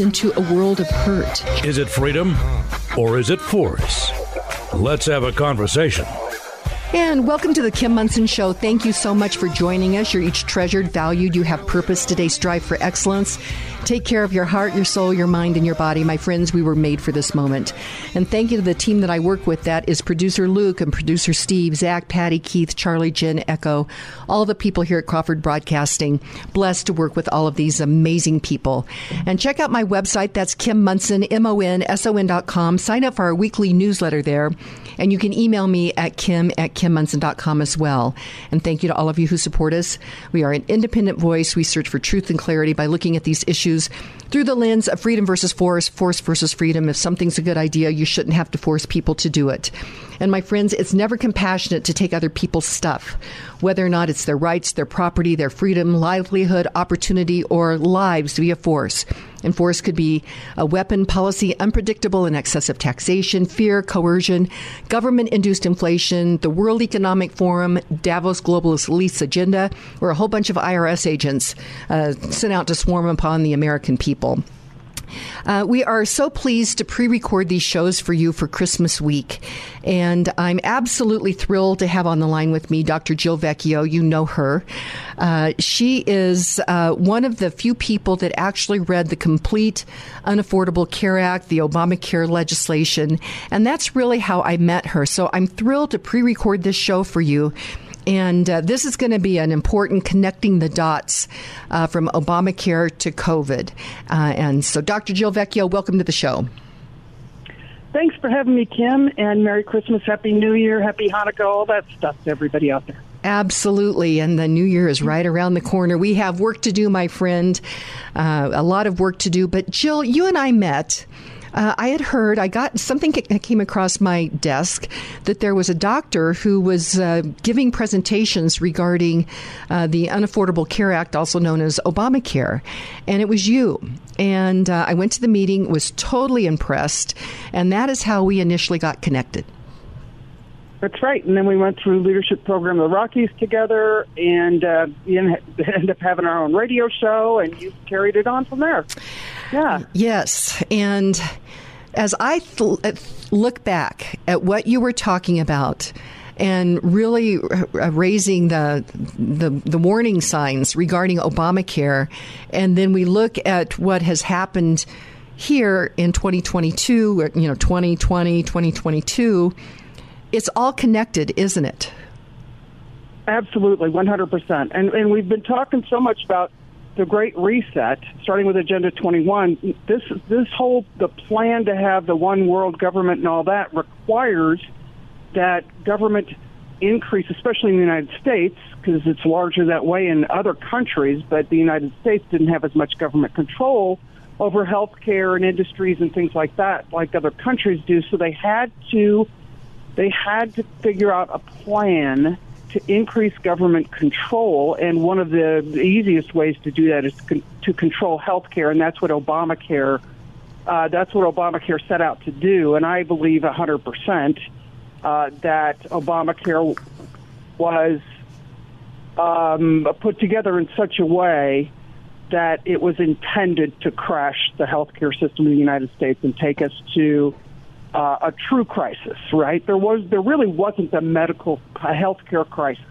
into a world of hurt. Is it freedom or is it force? Let's have a conversation. And welcome to the Kim Monson Show. Thank you so much for joining us. You're each treasured, valued. You have purpose today. Strive for excellence. Take care of your heart, your soul, your mind, and your body. My friends, we were made for this moment. And thank you to the team that I work with. That is producer Luke and producer Steve, Zach, Patty, Keith, Charlie, Jen, Echo, all the people here at Crawford Broadcasting. Blessed to work with all of these amazing people. And check out my website. That's Kim Monson, M O N S O N dot com. Sign up for our weekly newsletter there. And you can email me at kim at kimmonson.com as well. And thank you to all of you who support us. We are an independent voice. We search for truth and clarity by looking at these issues through the lens of freedom versus force, force versus freedom. If something's a good idea, you shouldn't have to force people to do it. And my friends, it's never compassionate to take other people's stuff, whether or not it's their rights, their property, their freedom, livelihood, opportunity, or lives via force. And force could be a weapon, policy, unpredictable and excessive taxation, fear, coercion, government induced inflation, the World Economic Forum, Davos globalist elites agenda, or a whole bunch of IRS agents uh, sent out to swarm upon the American people. Uh, we are so pleased to pre record these shows for you for Christmas week. And I'm absolutely thrilled to have on the line with me Dr. Jill Vecchio. You know her. Uh, she is uh, one of the few people that actually read the complete Unaffordable Care Act, the Obamacare legislation. And that's really how I met her. So I'm thrilled to pre record this show for you and uh, this is going to be an important connecting the dots uh, from Obamacare to COVID. Uh, and so, Dr. Jill Vecchio, welcome to the show. Thanks for having me, Kim, and Merry Christmas, Happy New Year, Happy Hanukkah, all that stuff to everybody out there. Absolutely. And the new year is right around the corner. We have work to do, my friend, uh, a lot of work to do. But Jill, you and I met uh, I had heard, I got something came across my desk that there was a doctor who was uh, giving presentations regarding uh, the Unaffordable Care Act, also known as Obamacare, and it was you. And uh, I went to the meeting, was totally impressed, and that is how we initially got connected. That's right. And then we went through leadership program the Rockies together, and uh, we ended up having our own radio show, and you carried it on from there. Yeah. Yes, and as I th- look back at what you were talking about and really raising the, the, the warning signs regarding Obamacare, and then we look at what has happened here in 2022, uh, you know, 2020, 2022, it's all connected, isn't it? Absolutely, 100%. And and we've been talking so much about the Great Reset, starting with Agenda 21, this this whole the plan to have the one world government and all that requires that government increase, especially in the United States, because it's larger that way in other countries. But the United States didn't have as much government control over healthcare and industries and things like that, like other countries do. So they had to they had to figure out a plan to increase government control, and one of the easiest ways to do that is to, control health care, and that's what Obamacare. Uh, that's what Obamacare set out to do, and I believe 100% uh, that Obamacare was um, put together in such a way that it was intended to crash the healthcare system in the United States and take us to uh, a true crisis, right? There was, there really wasn't a medical, a healthcare crisis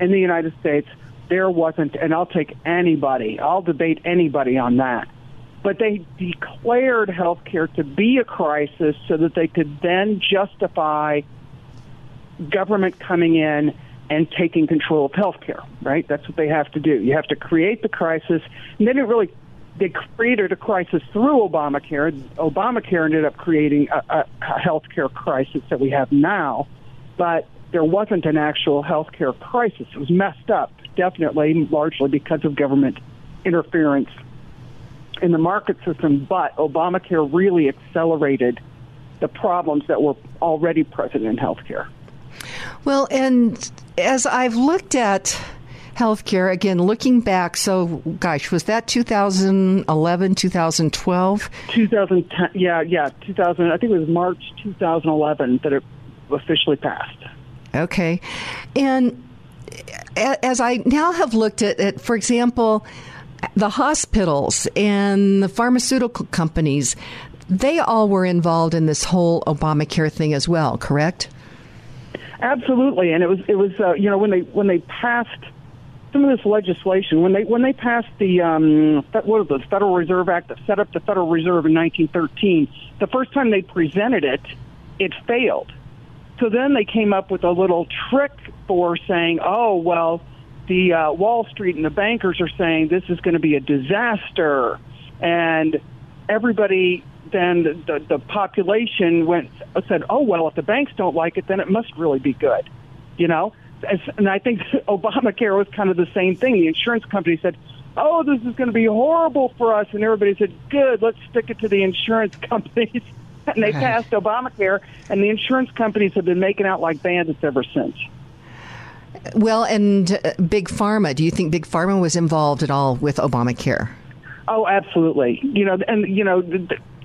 in the United States. There wasn't, and I'll take anybody. I'll debate anybody on that. But they declared healthcare to be a crisis so that they could then justify government coming in and taking control of healthcare, right? That's what they have to do. You have to create the crisis, and then it really they created a crisis through Obamacare. Obamacare ended up creating a, a, a health care crisis that we have now, but there wasn't an actual health care crisis. It was messed up, definitely, largely because of government interference in the market system, but Obamacare really accelerated the problems that were already present in healthcare. Well, and as I've looked at healthcare again looking back so gosh was that 2011 2012 2010 yeah yeah 2000 i think it was march 2011 that it officially passed. Okay. And as i now have looked at it for example the hospitals and the pharmaceutical companies they all were involved in this whole obamacare thing as well correct? Absolutely. And it was it was uh, you know when they when they passed some of this legislation when they when they passed the um, what was the Federal Reserve Act that set up the Federal Reserve in 1913. The first time they presented it, it failed. So then they came up with a little trick for saying, "Oh well, the uh, Wall Street and the bankers are saying this is going to be a disaster," and everybody then the, the population went said, "Oh well, if the banks don't like it, then it must really be good," you know and I think Obamacare was kind of the same thing. The insurance company said, "Oh, this is going to be horrible for us," and everybody said, "Good, let's stick it to the insurance companies." and they passed Obamacare, and the insurance companies have been making out like bandits ever since. Well, and uh, Big Pharma, do you think Big Pharma was involved at all with Obamacare? Oh, absolutely. You know, and you know,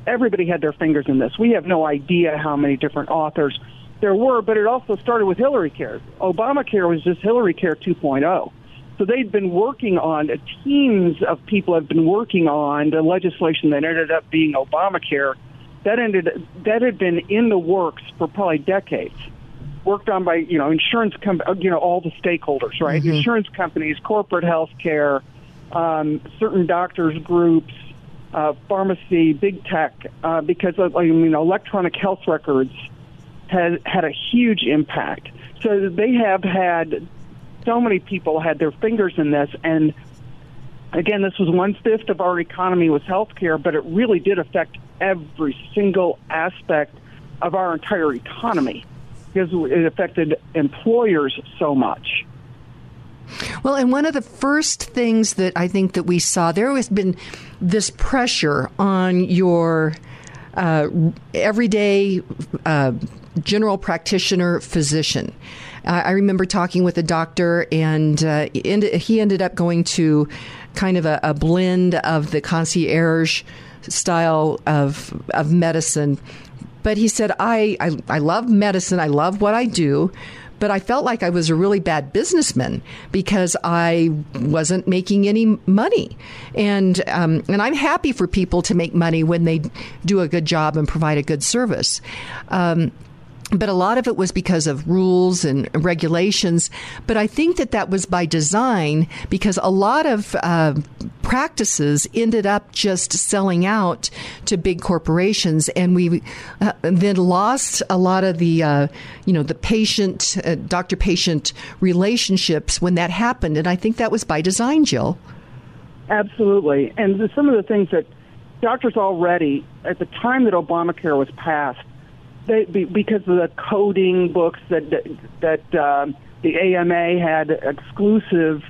everybody had their fingers in this. We have no idea how many different authors there were, but it also started with Hillary Care. Obamacare was just Hillary Care 2.0. So they'd been working on, teams of people have been working on the legislation that ended up being Obamacare. That ended that had been in the works for probably decades. Worked on by you know insurance com- you know all the stakeholders, right? Mm-hmm. Insurance companies, corporate health care, um, certain doctors groups, uh, pharmacy, big tech, uh, because of, I mean electronic health records has had a huge impact. So they have had so many people had their fingers in this, and again, this was one fifth of our economy was healthcare, but it really did affect every single aspect of our entire economy because it affected employers so much. Well, and one of the first things that I think that we saw there has been this pressure on your uh, everyday uh, general practitioner physician. Uh, I remember talking with a doctor, and uh, he ended up going to kind of a, a blend of the concierge style of of medicine. But he said, I, I, I love medicine. I love what I do but I felt like I was a really bad businessman because I wasn't making any money. And um, and I'm happy for people to make money when they do a good job and provide a good service. Um, but a lot of it was because of rules and regulations. But I think that that was by design because a lot of uh, practices ended up just selling out to big corporations, and we uh, then lost a lot of the, uh, you know, the patient uh, doctor patient relationships when that happened. And I think that was by design, Jill. Absolutely, and some of the things that doctors already at the time that Obamacare was passed they because of the coding books that that um, the AMA had exclusive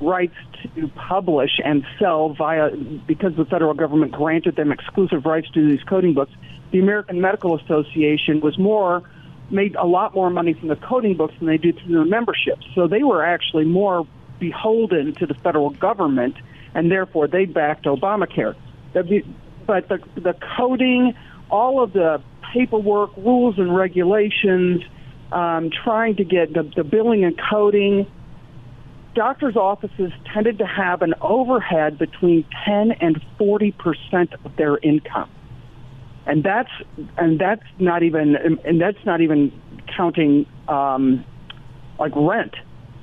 rights to publish and sell via because the federal government granted them exclusive rights to these coding books. The American Medical Association was more made a lot more money from the coding books than they did through their membership. So they were actually more beholden to the federal government, and therefore they backed Obamacare. But the the coding, all of the paperwork, rules and regulations, um, trying to get the, the billing and coding. Doctors' offices tended to have an overhead between 10 and 40 percent of their income, and that's and that's not even and that's not even counting um, like rent.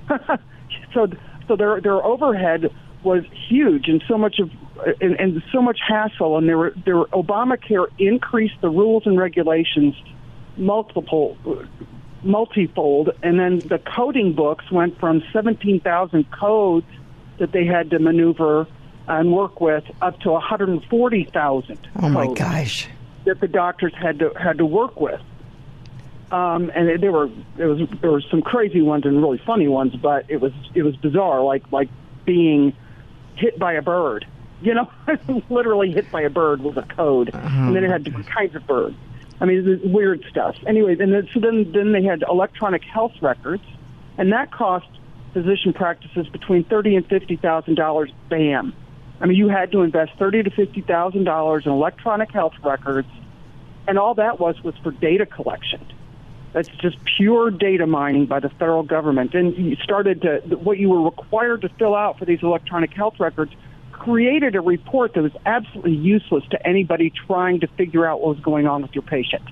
so so their their overhead was huge, and so much of and, and so much hassle. And there were there were, Obamacare increased the rules and regulations multiple multifold, and then the coding books went from seventeen thousand codes that they had to maneuver and work with up to 140,000. Oh my gosh! That the doctors had to had to work with. Um, and there were there was there were some crazy ones and really funny ones, but it was it was bizarre, like like being hit by a bird You know, literally hit by a bird was a code, and then it had different kinds of birds. I mean, weird stuff. Anyway, and then so then then they had electronic health records, and that cost physician practices between thirty and fifty thousand dollars. Bam. I mean, you had to invest thirty to fifty thousand dollars in electronic health records, and all that was was for data collection. That's just pure data mining by the federal government. And you started to what you were required to fill out for these electronic health records created a report that was absolutely useless to anybody trying to figure out what was going on with your patient.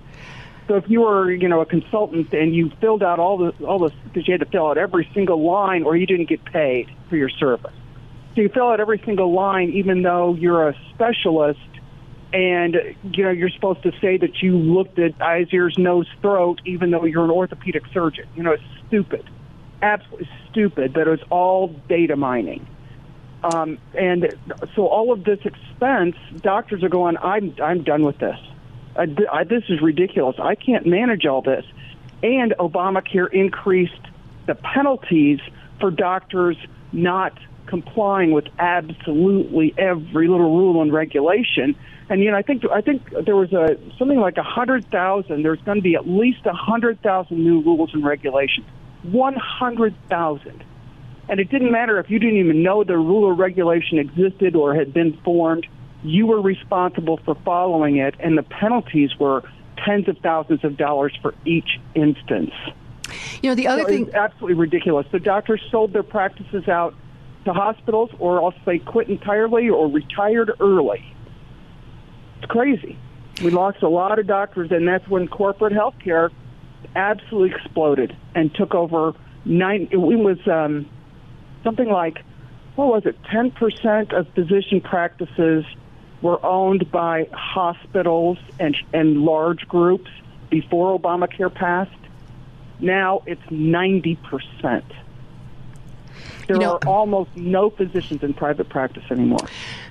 So if you were, you know, a consultant and you filled out all the all the because you had to fill out every single line, or you didn't get paid for your service. So you fill out every single line, even though you're a specialist, and you know you're supposed to say that you looked at eyes, ears, nose, throat, even though you're an orthopedic surgeon. You know, it's stupid, absolutely stupid. But it was all data mining. Um, and so all of this expense, doctors are going, I'm, I'm done with this. I, I, this is ridiculous. I can't manage all this. And Obamacare increased the penalties for doctors not complying with absolutely every little rule and regulation. And you know, I think I think there was a something like a hundred thousand. There's going to be at least a hundred thousand new rules and regulations. One hundred thousand and it didn't matter if you didn't even know the rule or regulation existed or had been formed, you were responsible for following it, and the penalties were tens of thousands of dollars for each instance. You know, the other so thing. absolutely ridiculous. The doctors sold their practices out to hospitals, or else they quit entirely or retired early. It's crazy. We lost a lot of doctors, and that's when corporate healthcare absolutely exploded and took over nine. It was um, something like, what was it, 10% of physician practices were owned by hospitals and, and large groups before Obamacare passed. Now it's 90%. There you know, are almost no physicians in private practice anymore.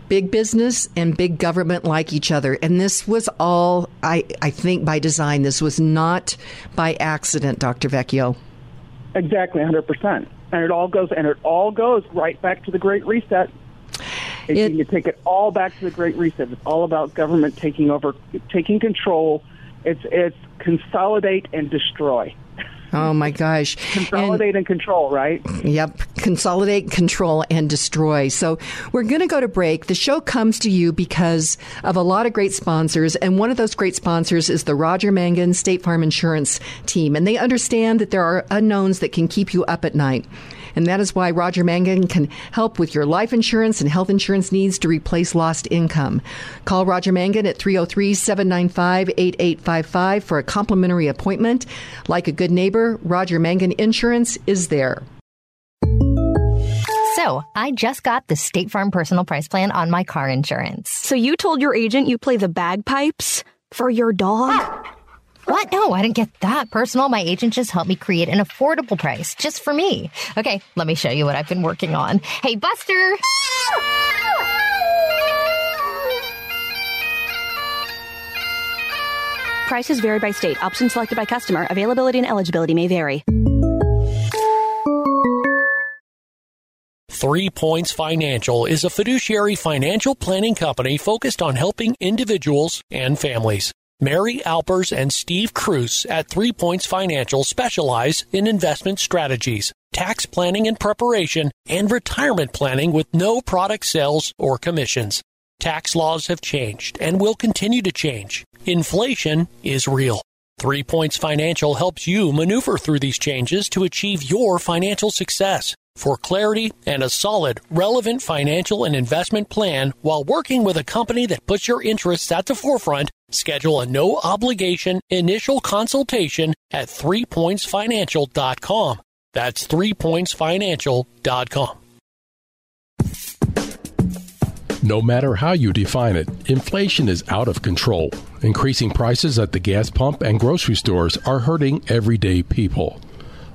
Big business and big government like each other. And this was all, I, I think, by design. This was not by accident, Dr. Vecchio. Exactly, 100% and it all goes and it all goes right back to the Great Reset. It, you take it all back to the Great Reset. It's all about government taking over, taking control. It's it's consolidate and destroy. Oh my gosh. Consolidate and, and, control, right? Yep. Consolidate, control, and destroy. So we're going to go to break. The show comes to you because of a lot of great sponsors. And one of those great sponsors is the Roger Mangan State Farm Insurance team. And they understand that there are unknowns that can keep you up at night. And that is why Roger Mangan can help with your life insurance and health insurance needs to replace lost income. Call Roger Mangan at 303 795 8855 for a complimentary appointment. Like a good neighbor, Roger Mangan Insurance is there. So, I just got the State Farm personal price plan on my car insurance. So, you told your agent you play the bagpipes for your dog? Ah! What? No, I didn't get that personal. My agent just helped me create an affordable price just for me. Okay, let me show you what I've been working on. Hey, Buster! Prices vary by state. Options selected by customer. Availability and eligibility may vary. Three Points Financial is a fiduciary financial planning company focused on helping individuals and families. Mary Alpers and Steve Cruz at Three Points Financial specialize in investment strategies, tax planning and preparation, and retirement planning with no product sales or commissions. Tax laws have changed and will continue to change. Inflation is real. Three Points Financial helps you maneuver through these changes to achieve your financial success. For clarity and a solid, relevant financial and investment plan while working with a company that puts your interests at the forefront, Schedule a no obligation initial consultation at threepointsfinancial.com. That's threepointsfinancial.com. No matter how you define it, inflation is out of control. Increasing prices at the gas pump and grocery stores are hurting everyday people.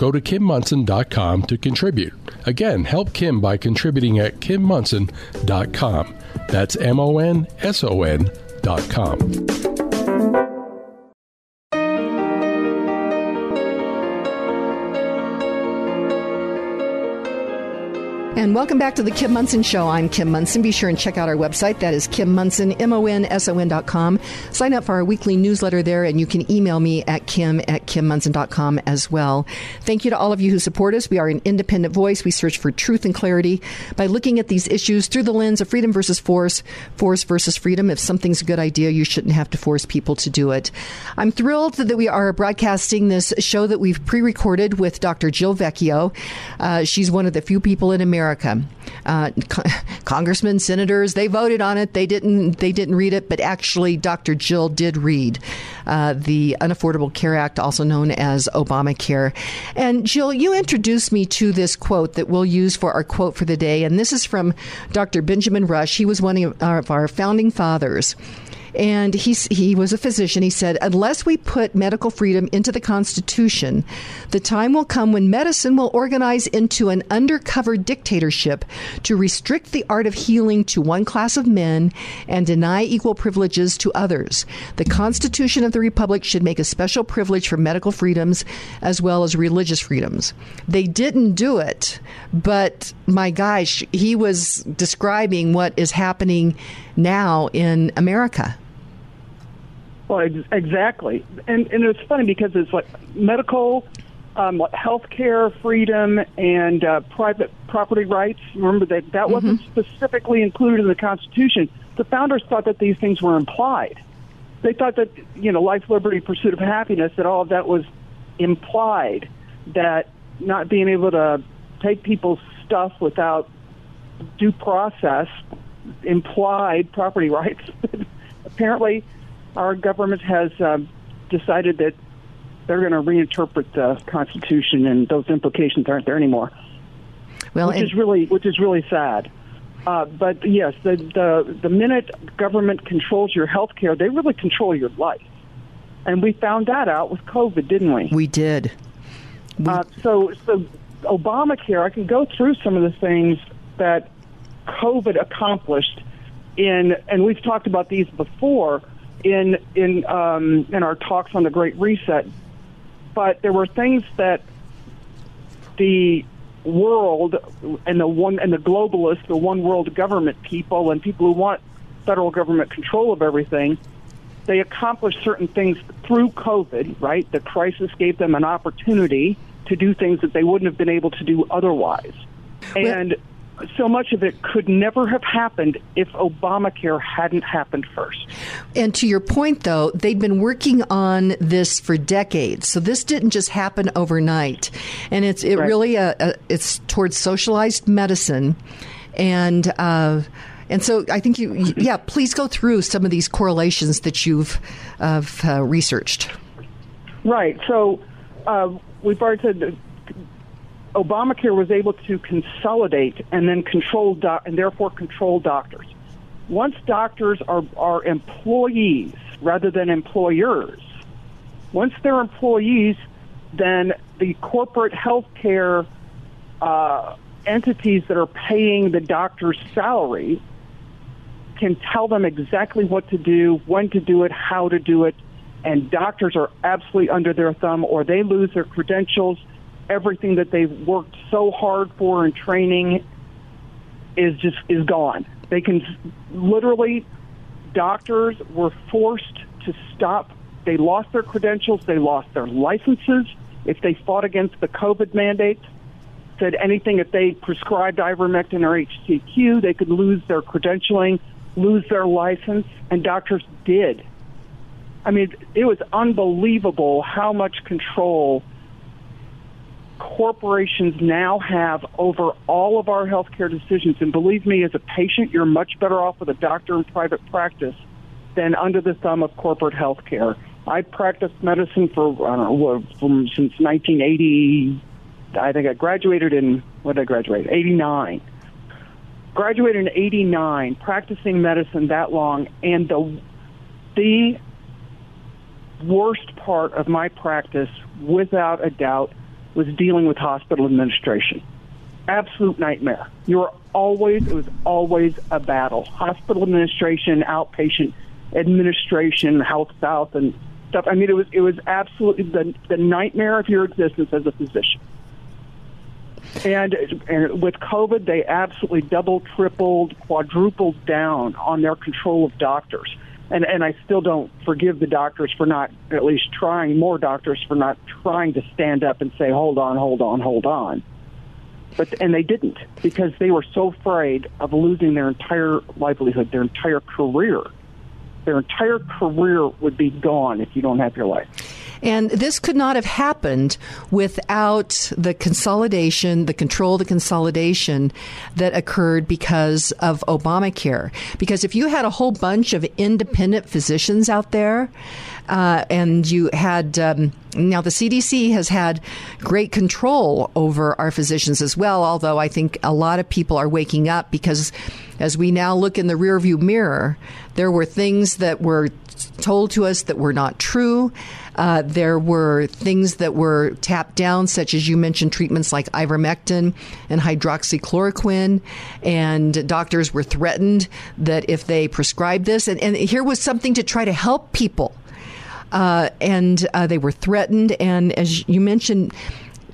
go to kimmonson.com to contribute. Again, help Kim by contributing at kimmonson.com. That's M O N S O N And welcome back to the Kim Monson Show. I'm Kim Monson. Be sure and check out our website. That is Kim Monson, M-O-N-S-O-N dot com. Sign up for our weekly newsletter there, and you can email me at kim at kimmonson.com as well. Thank you to all of you who support us. We are an independent voice. We search for truth and clarity by looking at these issues through the lens of freedom versus force, force versus freedom. If something's a good idea, you shouldn't have to force people to do it. I'm thrilled that we are broadcasting this show that we've pre-recorded with Dr. Jill Vecchio. Uh, she's one of the few people in America America. Uh, co- congressmen, senators, they voted on it. They didn't. They didn't read it, but actually, Dr. Jill did read uh, the Unaffordable Care Act, also known as Obamacare. And Jill, you introduced me to this quote that we'll use for our quote for the day, and this is from Dr. Benjamin Rush. He was one of our founding fathers and he, he was a physician. He said, Unless we put medical freedom into the Constitution, the time will come when medicine will organize into an undercover dictatorship to restrict the art of healing to one class of men and deny equal privileges to others. The Constitution of the Republic should make a special privilege for medical freedoms as well as religious freedoms. They didn't do it, but my gosh, he was describing what is happening now in America. Well, ex- exactly, and and it's funny because it's like medical, um, healthcare freedom, and uh, private property rights. Remember that that wasn't specifically included in the Constitution. The founders thought that these things were implied. They thought that you know life, liberty, pursuit of happiness. That all of that was implied. That not being able to take people's stuff without due process implied property rights. Apparently, our government has um, decided that they're going to reinterpret the Constitution, and those implications aren't there anymore. Well, which is really which is really sad. Uh, but yes, the, the the minute government controls your health care, they really control your life, and we found that out with COVID, didn't we? We did. Uh, so, so Obamacare, I can go through some of the things that COVID accomplished in, and we've talked about these before in in um, in our talks on the Great Reset. But there were things that the world and the one and the globalists, the one world government people, and people who want federal government control of everything, they accomplished certain things through COVID. Right, the crisis gave them an opportunity to do things that they wouldn't have been able to do otherwise, and so much of it could never have happened if Obamacare hadn't happened first. And to your point, though, they'd been working on this for decades, so this didn't just happen overnight. And it's it Right. really uh uh it's towards socialized medicine, and uh, and so I think you yeah please go through some of these correlations that you've uh, uh, researched. Right. So uh, we've already said that Obamacare was able to consolidate and then control doc- and therefore control doctors. Once doctors are, are employees rather than employers, once they're employees, then the corporate health care uh, entities that are paying the doctor's salary can tell them exactly what to do, when to do it, how to do it, and doctors are absolutely under their thumb or they lose their credentials. Everything that they've worked so hard for in training is just is gone. They can literally doctors were forced to stop. They lost their credentials, they lost their licenses if they fought against the COVID mandates. Said anything if they prescribed ivermectin or HCQ, they could lose their credentialing, lose their license, and doctors did. I mean, it was unbelievable how much control corporations now have over all of our healthcare decisions. And believe me, as a patient, you're much better off with a doctor in private practice than under the thumb of corporate healthcare. I practiced medicine for I don't know from since 1980. I think I graduated in what did I graduate? 89. Graduated in 89, practicing medicine that long, and the the worst part of my practice, without a doubt, was dealing with hospital administration. Absolute nightmare. You were always, it was always a battle. Hospital administration, outpatient administration, Health South, and stuff. I mean, it was it was absolutely the the nightmare of your existence as a physician. And, and with COVID, they absolutely double, tripled, quadrupled down on their control of doctors. And and I still don't forgive the doctors for not at least trying more doctors for not trying to stand up and say, hold on, hold on, hold on. But and they didn't because they were so afraid of losing their entire livelihood, their entire career their entire career would be gone if you don't have your life. And this could not have happened without the consolidation, the control, the consolidation that occurred because of Obamacare. Because if you had a whole bunch of independent physicians out there, uh, and you had um, now the CDC has had great control over our physicians as well. Although I think a lot of people are waking up because as we now look in the rearview mirror, there were things that were told to us that were not true. Uh, there were things that were tapped down, such as you mentioned treatments like ivermectin and hydroxychloroquine, and doctors were threatened that if they prescribed this, and, and here was something to try to help people. Uh, and uh, they were threatened, and as you mentioned,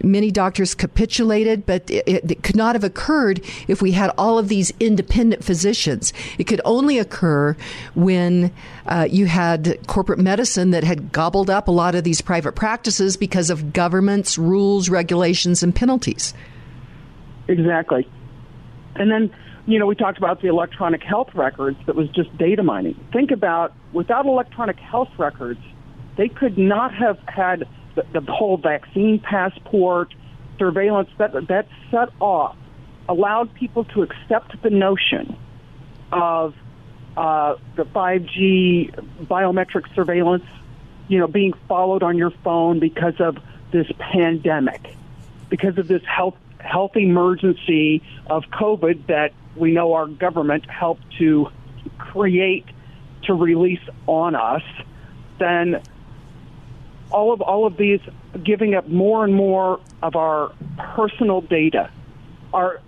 Many doctors capitulated, but it, it, could not have occurred if we had all of these independent physicians. It could only occur when uh, you had corporate medicine that had gobbled up a lot of these private practices because of government's rules, regulations, and penalties. Exactly. And then, you know, we talked about the electronic health records that was just data mining. Think about without electronic health records, they could not have had the, the whole vaccine passport, surveillance that that set off allowed people to accept the notion of uh, the 5G biometric surveillance, you know, being followed on your phone because of this pandemic, because of this health health emergency of COVID that we know our government helped to create to release on us, then all of all of these giving up more and more of our personal data. Our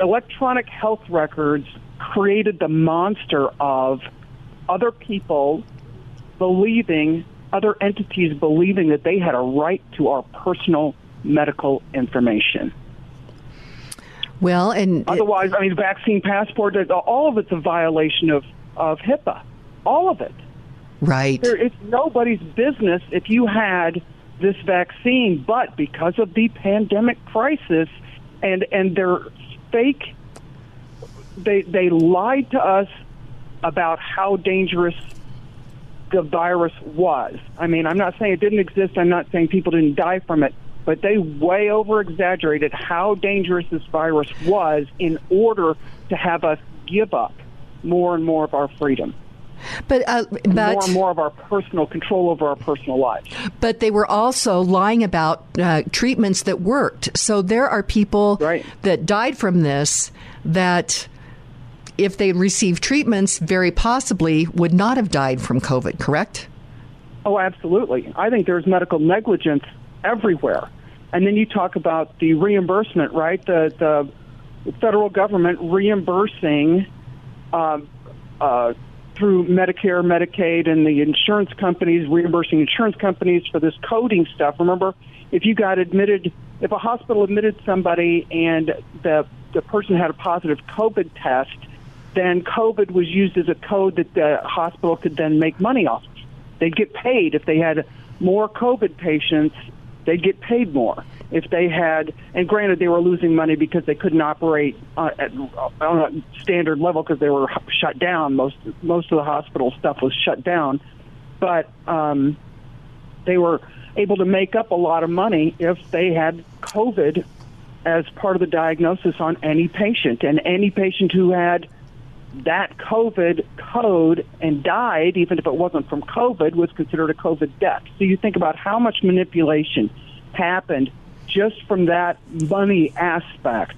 electronic health records created the monster of other people believing, other entities believing that they had a right to our personal medical information. Well, and otherwise, I mean, vaccine passport, all of it's a violation of, of HIPAA. All of it. Right. It's nobody's business if you had this vaccine, but because of the pandemic crisis and and their fake, they they lied to us about how dangerous the virus was. I mean, I'm not saying it didn't exist. I'm not saying people didn't die from it, but they way over exaggerated how dangerous this virus was in order to have us give up more and more of our freedom. But, uh, but more and more of our personal control over our personal lives. But they were also lying about uh, treatments that worked. So there are people right. that died from this that, if they received treatments, very possibly would not have died from COVID. Correct? Oh, absolutely. I think there's medical negligence everywhere. And then you talk about the reimbursement, right? The the federal government reimbursing. Um, uh, through Medicare, Medicaid, and the insurance companies reimbursing insurance companies for this coding stuff. Remember, if you got admitted, if a hospital admitted somebody and the the person had a positive COVID test, then COVID was used as a code that the hospital could then make money off. Of. They'd get paid if they had more COVID patients. They'd get paid more if they had, and granted, they were losing money because they couldn't operate uh, at, on a standard level because they were shut down. Most most of the hospital stuff was shut down, but um, they were able to make up a lot of money if they had COVID as part of the diagnosis on any patient. And any patient who had that COVID code and died, even if it wasn't from COVID, was considered a COVID death. So you think about how much manipulation happened just from that money aspect.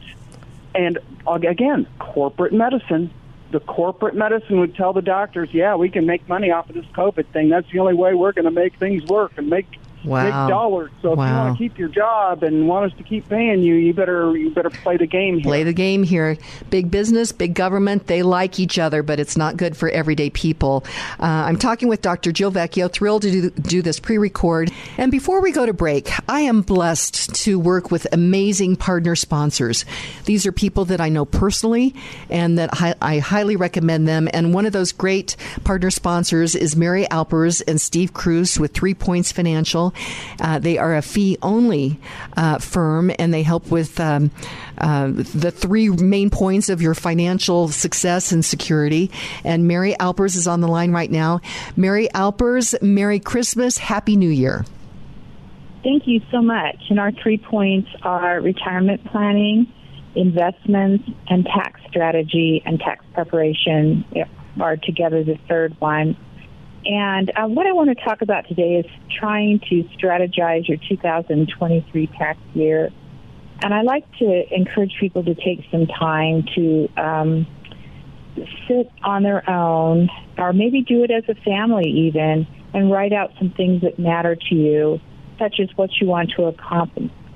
And again, corporate medicine. The corporate medicine would tell the doctors, yeah, we can make money off of this COVID thing. That's the only way we're going to make things work and make wow. make dollars. So if you want to keep your job and want us to keep paying you, you better you better play the game here. Play the game here. Big business, big government, they like each other, but it's not good for everyday people. Uh, I'm talking with Dr. Jill Vecchio, thrilled to do, do this pre-record. And before we go to break, I am blessed to work with amazing partner sponsors. These are people that I know personally and that I, I highly recommend them. And one of those great partner sponsors is Mary Alpers and Steve Cruz with Three Points Financial. Uh, they are a fee only uh, firm and they help with um, uh, the three main points of your financial success and security. And Mary Alpers is on the line right now. Mary Alpers, Merry Christmas, Happy New Year. Thank you so much. And our three points are retirement planning, investments, and tax strategy and tax preparation are together the third one. And uh, what I want to talk about today is trying to strategize your 2023 tax year. And I like to encourage people to take some time to um, sit on their own, or maybe do it as a family even, and write out some things that matter to you, such as what you want to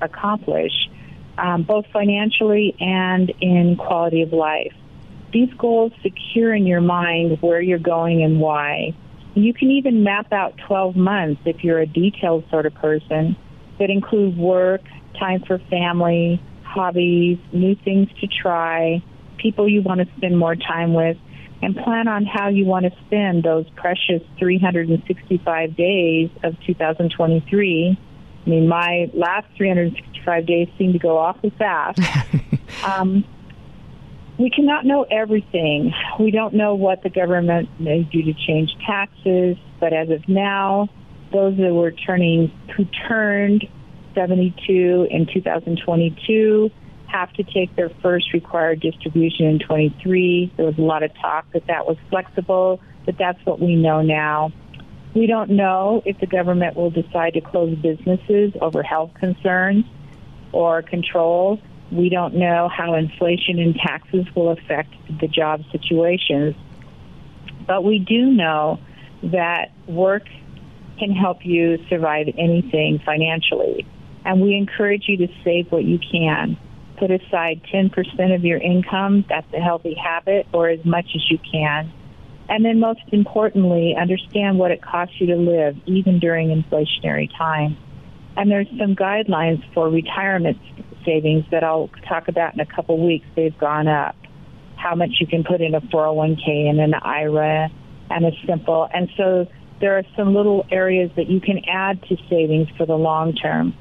accomplish, um, both financially and in quality of life. These goals secure in your mind where you're going and why. You can even map out 12 months if you're a detailed sort of person that include work, time for family, hobbies, new things to try, people you want to spend more time with, and plan on how you want to spend those precious 365 days of 2023. I mean, my last 365 days seem to go awfully fast. um, we cannot know everything. We don't know what the government may do to change taxes, but as of now, those that were turning who turned 72 in 2022 have to take their first required distribution in 23. There was a lot of talk that that was flexible, but that's what we know now. We don't know if the government will decide to close businesses over health concerns or controls. We don't know how inflation and taxes will affect the job situations. But we do know that work can help you survive anything financially. And we encourage you to save what you can. Put aside 10% of your income, that's a healthy habit, or as much as you can. And then most importantly, understand what it costs you to live, even during inflationary times. And there's some guidelines for retirement savings that I'll talk about in a couple weeks. They've gone up. How much you can put in a 401k and an IRA and a simple. And so there are some little areas that you can add to savings for the long term.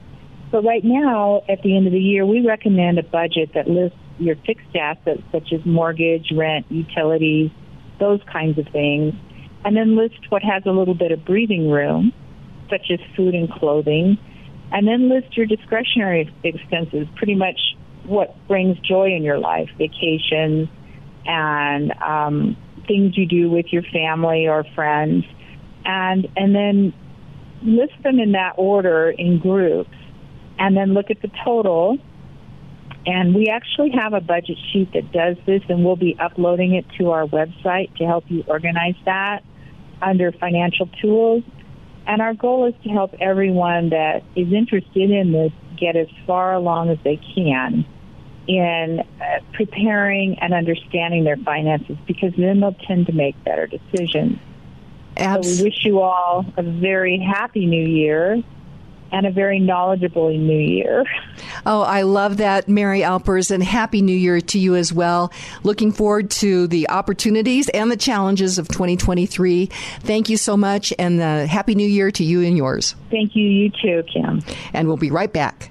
But right now, at the end of the year, we recommend a budget that lists your fixed assets such as mortgage, rent, utilities, those kinds of things, and then list what has a little bit of breathing room, such as food and clothing, and then list your discretionary expenses, pretty much what brings joy in your life, vacations and um, things you do with your family or friends, and and then list them in that order in groups, and then look at the total. And we actually have a budget sheet that does this, and we'll be uploading it to our website to help you organize that under financial tools. And our goal is to help everyone that is interested in this get as far along as they can in uh, preparing and understanding their finances because then they'll tend to make better decisions. Abs- so we wish you all a very happy new year and a very knowledgeable new year. Oh, I love that, Mary Alpers, and Happy New Year to you as well. Looking forward to the opportunities and the challenges of 2023. Thank you so much, and uh, Happy New Year to you and yours. Thank you, you too, Kim. And we'll be right back.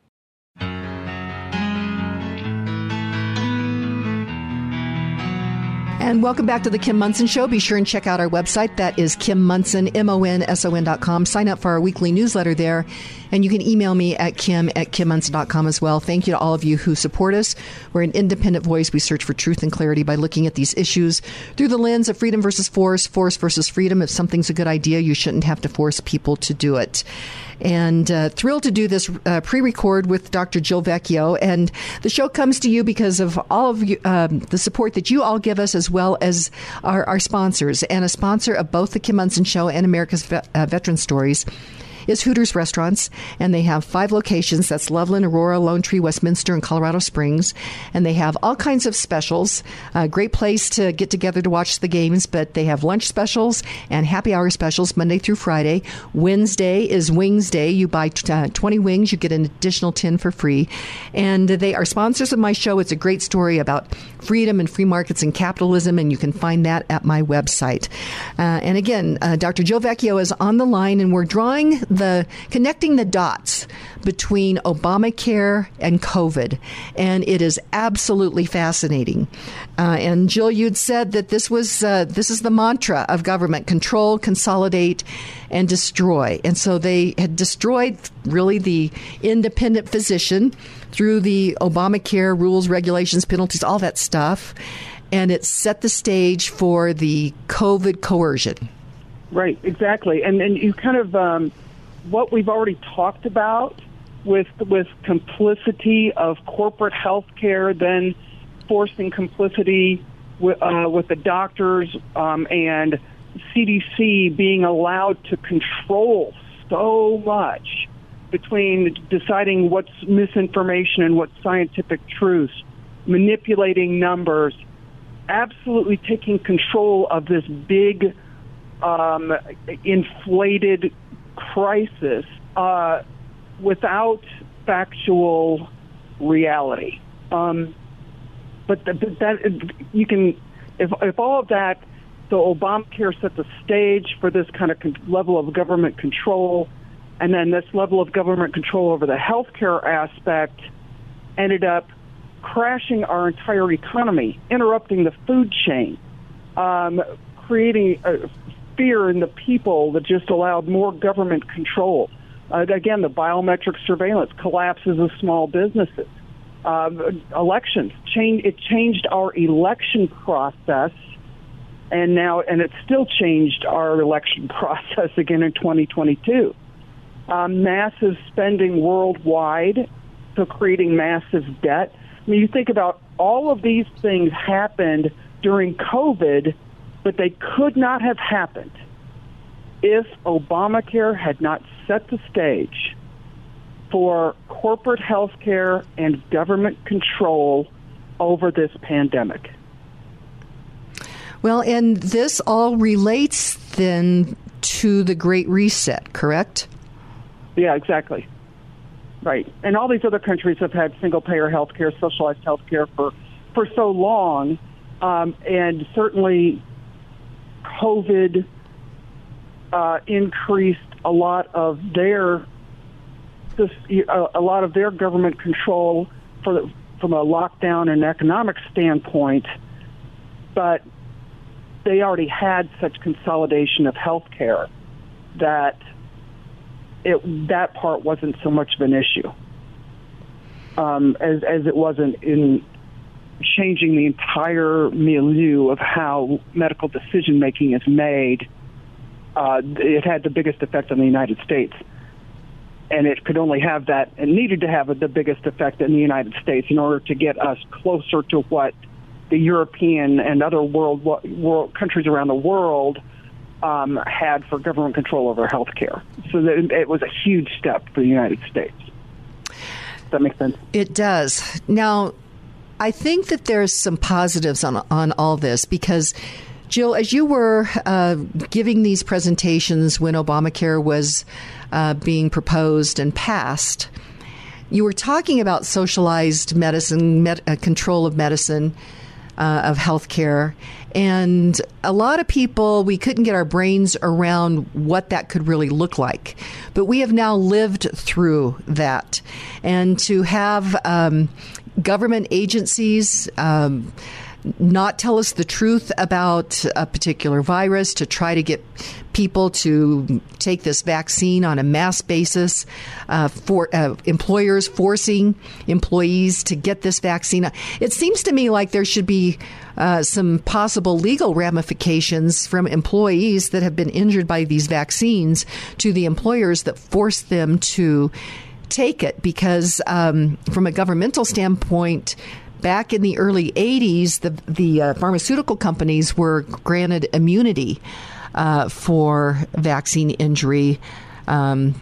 And welcome back to the Kim Monson Show. Be sure and check out our website. That is Kim Monson, M-O-N-S-O-N dot com. Sign up for our weekly newsletter there. And you can email me at kim at kimmonson.com as well. Thank you to all of you who support us. We're an independent voice. We search for truth and clarity by looking at these issues through the lens of freedom versus force, force versus freedom. If something's a good idea, you shouldn't have to force people to do it and uh, thrilled to do this uh, pre-record with Dr. Jill Vecchio. And the show comes to you because of all of you, um, the support that you all give us, as well as our, our, sponsors. And a sponsor of both the Kim Monson Show and America's Ve- uh, Veteran Stories is Hooters Restaurants, and they have five locations. That's Loveland, Aurora, Lone Tree, Westminster, and Colorado Springs. And they have all kinds of specials. A great place to get together to watch the games, but they have lunch specials and happy hour specials Monday through Friday. Wednesday is Wings Day. You buy t- uh, 20 wings, you get an additional 10 for free. And they are sponsors of my show. It's a great story about freedom and free markets and capitalism, and you can find that at my website. Uh, and again, uh, Dr. Joe Vecchio is on the line, and we're drawing the connecting the dots between Obamacare and COVID, and it is absolutely fascinating. Uh, and Jill, you'd said that this was uh, this is the mantra of government: control, consolidate, and destroy. And so they had destroyed really the independent physician through the Obamacare rules, regulations, penalties, all that stuff, and it set the stage for the COVID coercion. Right, exactly, and and you kind of um, what we've already talked about with with complicity of corporate health care, then forcing complicity with, uh, with the doctors um, and CDC being allowed to control so much between deciding what's misinformation and what's scientific truth, manipulating numbers, absolutely taking control of this big um, inflated crisis uh, without factual reality. Um, but, the, but that you can, if, if all of that, so Obamacare set the stage for this kind of con- level of government control, and then this level of government control over the healthcare aspect ended up crashing our entire economy, interrupting the food chain, um, creating a fear in the people that just allowed more government control. Uh, again, the biometric surveillance collapses of small businesses. Uh, elections change. It changed our election process, and now and it still changed our election process again in 2022. Um, massive spending worldwide, so creating massive debt. I mean, you think about all of these things happened during COVID but they could not have happened if Obamacare had not set the stage for corporate health care and government control over this pandemic. Well, and this all relates then to the Great Reset, correct? Yeah, exactly. Right. And all these other countries have had single payer health care, socialized health care for, for so long. Um, and certainly COVID uh, increased a lot of their this, a, a lot of their government control the, from a lockdown and economic standpoint, but they already had such consolidation of health care that it that part wasn't so much of an issue. Um, as as it wasn't in changing the entire milieu of how medical decision making is made. Uh, it had the biggest effect on the United States, and it could only have that and needed to have the biggest effect in the United States in order to get us closer to what the European and other world, world countries around the world um, had for government control over health care. So that it was a huge step for the United States. Does that make sense? It does. Now, I think that there's some positives on on all this because. Jill, as you were uh, giving these presentations when Obamacare was uh, being proposed and passed, you were talking about socialized medicine, med- uh, control of medicine, uh, of healthcare. And a lot of people, we couldn't get our brains around what that could really look like. But we have now lived through that. And to have um, government agencies, um, not tell us the truth about a particular virus, to try to get people to take this vaccine on a mass basis, uh, for uh, employers forcing employees to get this vaccine. It seems to me like there should be uh, some possible legal ramifications from employees that have been injured by these vaccines to the employers that force them to take it because um, from a governmental standpoint back in the early 80s, the, the uh, pharmaceutical companies were granted immunity uh, for vaccine injury. Um,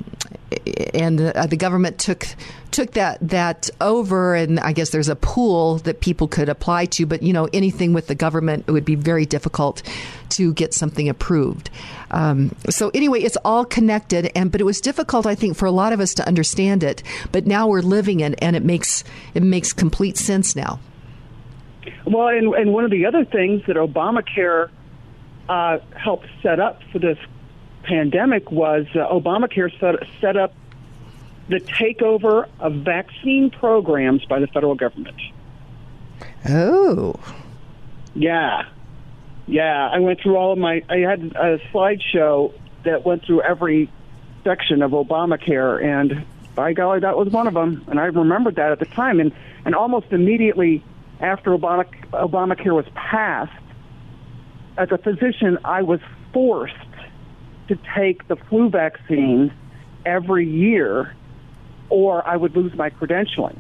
and uh, the government took took that that over, and I guess there's a pool that people could apply to. But you know, anything with the government, it would be very difficult to get something approved. Um, so anyway, it's all connected, and but it was difficult, I think, for a lot of us to understand it. But now we're living it, and it makes it makes complete sense now. Well, and, and one of the other things that Obamacare uh, helped set up for this pandemic was uh, Obamacare set, set up the takeover of vaccine programs by the federal government. Oh. Yeah. Yeah. I went through all of my, I had a slideshow that went through every section of Obamacare, and by golly, that was one of them. And I remembered that at the time. And, and almost immediately after Obama, Obamacare was passed, as a physician, I was forced to take the flu vaccine every year, or I would lose my credentialing.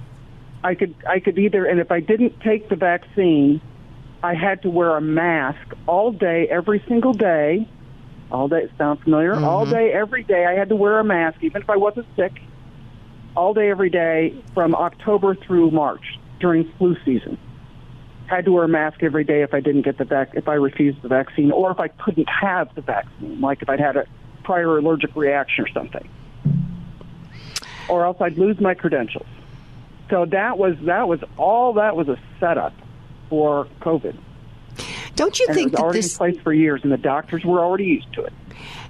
I could I could either, and if I didn't take the vaccine, I had to wear a mask all day, every single day. All day, sound familiar? Mm-hmm. All day, every day, I had to wear a mask, even if I wasn't sick. All day, every day, from October through March during flu season had to wear a mask every day if I didn't get the vac if I refused the vaccine or if I couldn't have the vaccine, like if I'd had a prior allergic reaction or something. Or else I'd lose my credentials. So that was that was all that was a setup for COVID. Don't you and think it was already this... in place for years, and the doctors were already used to it?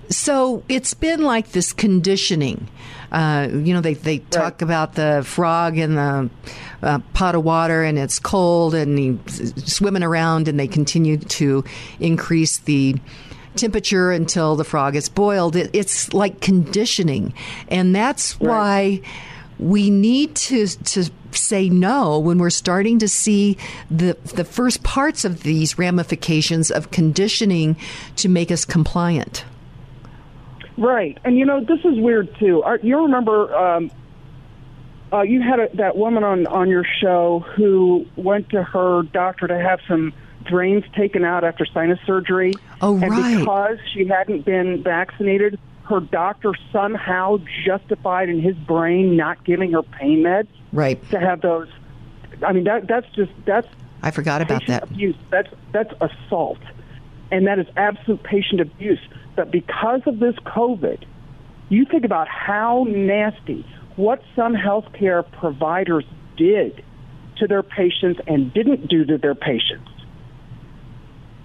So it's been like this conditioning. Uh, you know, they, they right. talk about the frog and the uh, pot of water and it's cold and he's swimming around and they continue to increase the temperature until the frog is boiled. It, it's like conditioning. And that's right. why we need to, to say no when we're starting to see the the first parts of these ramifications of conditioning to make us compliant. Right, and you know this is weird too. You remember um, uh, you had a, that woman on on your show who went to her doctor to have some drains taken out after sinus surgery. Oh, and right. because she hadn't been vaccinated, her doctor somehow justified in his brain not giving her pain meds. Right. To have those. I mean that that's just that's. I forgot about that. Abuse. That's that's assault, and that is absolute patient abuse But because of this COVID, you think about how nasty what some healthcare providers did to their patients and didn't do to their patients,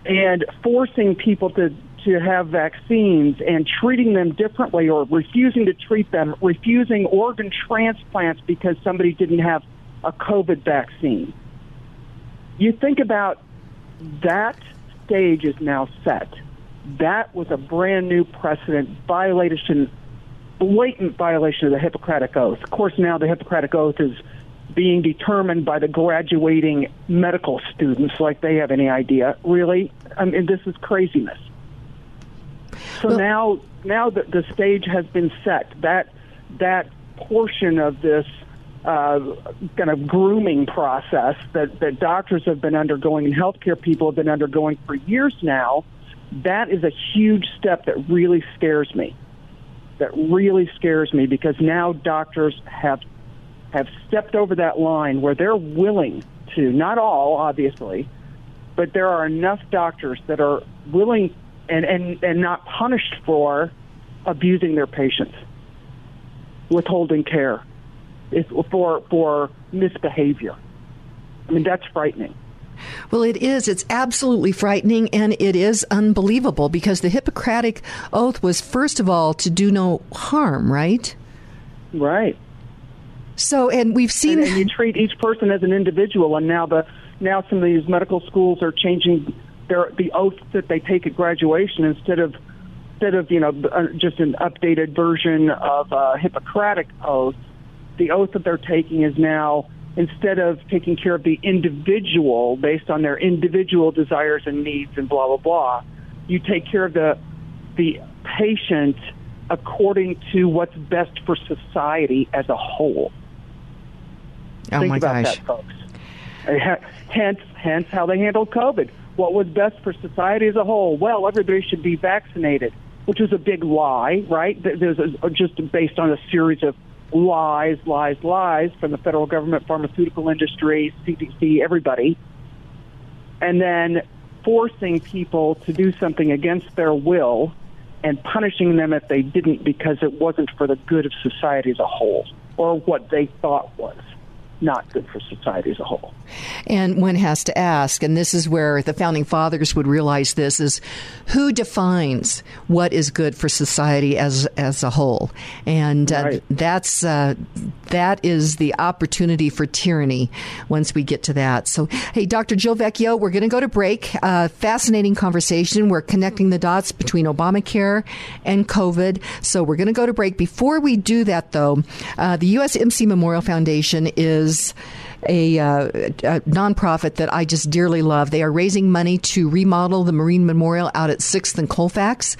and forcing people to to have vaccines and treating them differently or refusing to treat them, refusing organ transplants because somebody didn't have a COVID vaccine. You think about that stage is now set. That was a brand new precedent violation, blatant violation of the Hippocratic Oath. Of course, now the Hippocratic Oath is being determined by the graduating medical students like they have any idea. Really, I mean, this is craziness. So well, now, now that the stage has been set, that that portion of this uh, kind of grooming process that, that doctors have been undergoing and healthcare people have been undergoing for years now, that is a huge step that really scares me. That really scares me because now doctors have have stepped over that line where they're willing to, not all, obviously, but there are enough doctors that are willing and, and, and not punished for abusing their patients, withholding care, for, for misbehavior. I mean, that's frightening. Well, it is. It's absolutely frightening and it is unbelievable because the Hippocratic Oath was, first of all, to do no harm, right? Right. So, and we've seen. And, and you treat each person as an individual, and now the now some of these medical schools are changing their the oath that they take at graduation instead of instead of you know uh, just an updated version of uh, Hippocratic oath. The oath that they're taking is now instead of taking care of the individual based on their individual desires and needs and blah blah blah, you take care of the the patient according to what's best for society as a whole. Oh Think my about gosh. that, folks. Hence, hence how they handled COVID. What was best for society as a whole? Well, everybody should be vaccinated, which was a big lie, right? There's a, just based on a series of lies, lies, lies from the federal government, pharmaceutical industry, CDC, everybody, and then forcing people to do something against their will and punishing them if they didn't because it wasn't for the good of society as a whole or what they thought was not good for society as a whole. And one has to ask, and this is where the founding fathers would realize this is who defines what is good for society as as a whole, and uh, right. that's uh, that is the opportunity for tyranny once we get to that. So, hey, Dr. Jill Vecchio, we're going to go to break. Uh, fascinating conversation. We're connecting the dots between Obamacare and COVID. So we're going to go to break. Before we do that, though, uh, the USMC Memorial Foundation is is a, uh, a, nonprofit that I just dearly love. They are raising money to remodel the Marine Memorial out at 6th and Colfax.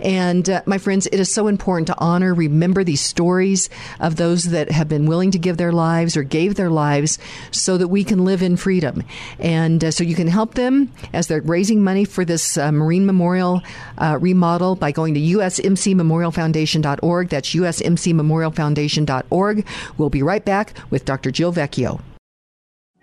And uh, my friends, it is so important to honor, remember these stories of those that have been willing to give their lives or gave their lives so that we can live in freedom. And uh, so you can help them as they're raising money for this uh, Marine Memorial uh, remodel by going to usmcmemorialfoundation.org. That's usmcmemorialfoundation.org. We'll be right back with Dr. Jill Vecchio.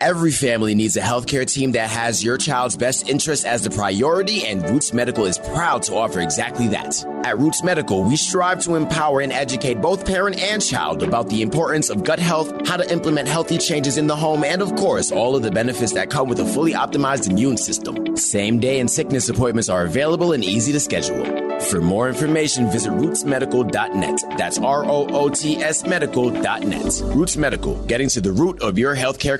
Every family needs a healthcare team that has your child's best interests as the priority, and Roots Medical is proud to offer exactly that. At Roots Medical, we strive to empower and educate both parent and child about the importance of gut health, how to implement healthy changes in the home, and of course, all of the benefits that come with a fully optimized immune system. Same day and sickness appointments are available and easy to schedule. For more information, visit rootsmedical.net. That's R O O T S medical.net. Roots Medical, getting to the root of your healthcare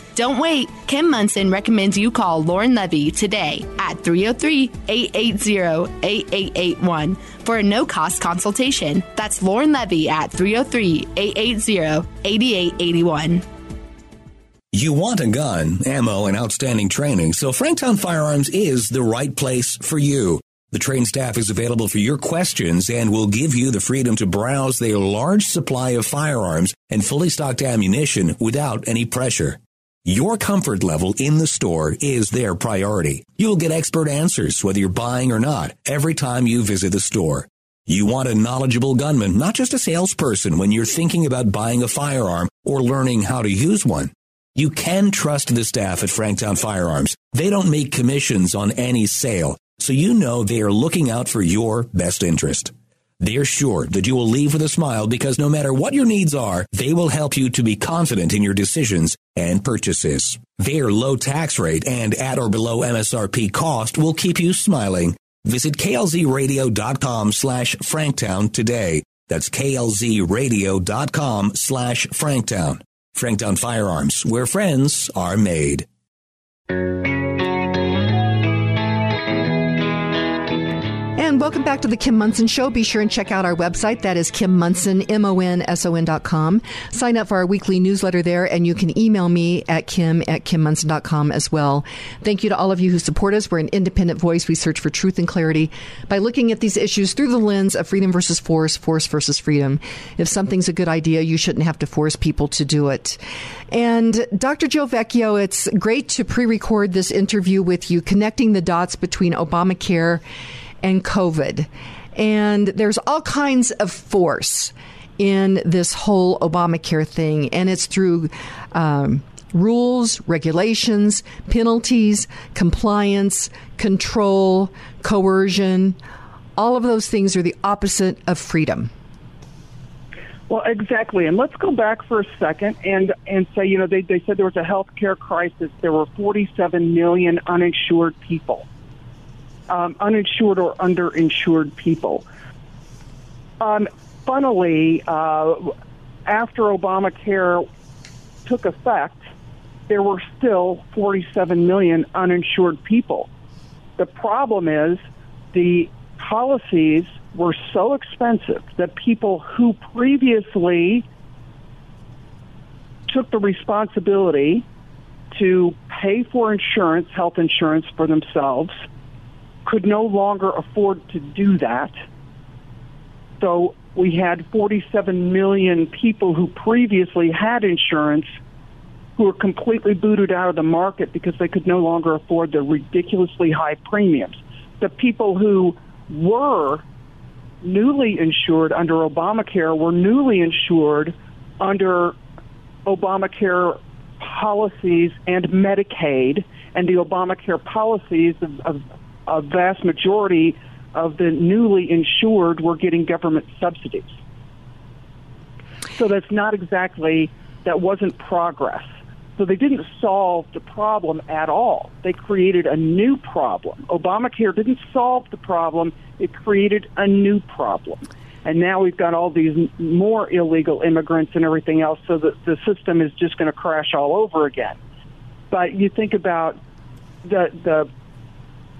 Don't wait. Kim Monson recommends you call Lauren Levy today at 303 880 8881 for a no cost consultation. That's Lauren Levy at 303 880 8881. You want a gun, ammo, and outstanding training, so Franktown Firearms is the right place for you. The trained staff is available for your questions and will give you the freedom to browse their large supply of firearms and fully stocked ammunition without any pressure. Your comfort level in the store is their priority. You'll get expert answers whether you're buying or not every time you visit the store. You want a knowledgeable gunman, not just a salesperson when you're thinking about buying a firearm or learning how to use one. You can trust the staff at Franktown Firearms. They don't make commissions on any sale, so you know they are looking out for your best interest. They're sure that you will leave with a smile because no matter what your needs are, they will help you to be confident in your decisions and purchases. Their low tax rate and at or below MSRP cost will keep you smiling. Visit klzradio.com slash franktown today. That's klzradio.com slash franktown. Franktown Firearms, where friends are made. And welcome back to the Kim Monson Show. Be sure and check out our website. That is Kim Monson, M-O-N-S-O-N dot com. Sign up for our weekly newsletter there, and you can email me at kim at kimmonson.com as well. Thank you to all of you who support us. We're an independent voice. We search for truth and clarity by looking at these issues through the lens of freedom versus force, force versus freedom. If something's a good idea, you shouldn't have to force people to do it. And Dr. Joe Vecchio, it's great to pre-record this interview with you, connecting the dots between Obamacare and COVID. And there's all kinds of force in this whole Obamacare thing, and it's through um, rules, regulations, penalties, compliance, control, coercion. All of those things are the opposite of freedom. Well, exactly. And let's go back for a second and, and say, you know, they, they said there was a health care crisis. There were 47 million uninsured people um, uninsured or underinsured people. Um, funnily, uh, after Obamacare took effect, there were still 47 million uninsured people. The problem is the policies were so expensive that people who previously took the responsibility to pay for insurance, health insurance for themselves, could no longer afford to do that. So we had 47 million people who previously had insurance who were completely booted out of the market because they could no longer afford the ridiculously high premiums. The people who were newly insured under Obamacare were newly insured under Obamacare policies and Medicaid and the Obamacare policies of, of a vast majority of the newly insured were getting government subsidies. So that's not exactly, that wasn't progress. So they didn't solve the problem at all. They created a new problem. Obamacare didn't solve the problem, it created a new problem. And now we've got all these more illegal immigrants and everything else, so that the system is just going to crash all over again. But you think about the the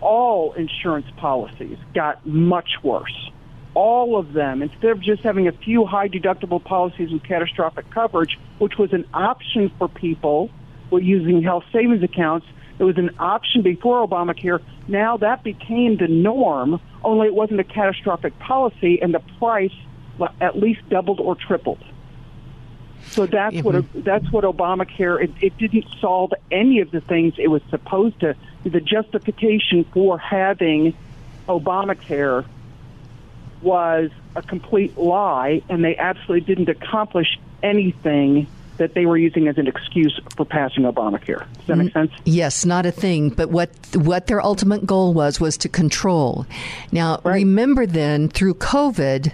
all insurance policies got much worse. All of them, instead of just having a few high deductible policies with catastrophic coverage, which was an option for people with using health savings accounts, it was an option before Obamacare. Now that became the norm, only it wasn't a catastrophic policy, and the price at least doubled or tripled. So that's mm-hmm. what that's what Obamacare. It, it didn't solve any of the things it was supposed to. The justification for having Obamacare was a complete lie, and they absolutely didn't accomplish anything that they were using as an excuse for passing Obamacare. Does that make mm, sense? Yes, not a thing. But what what their ultimate goal was was to control. Now, right. remember then through COVID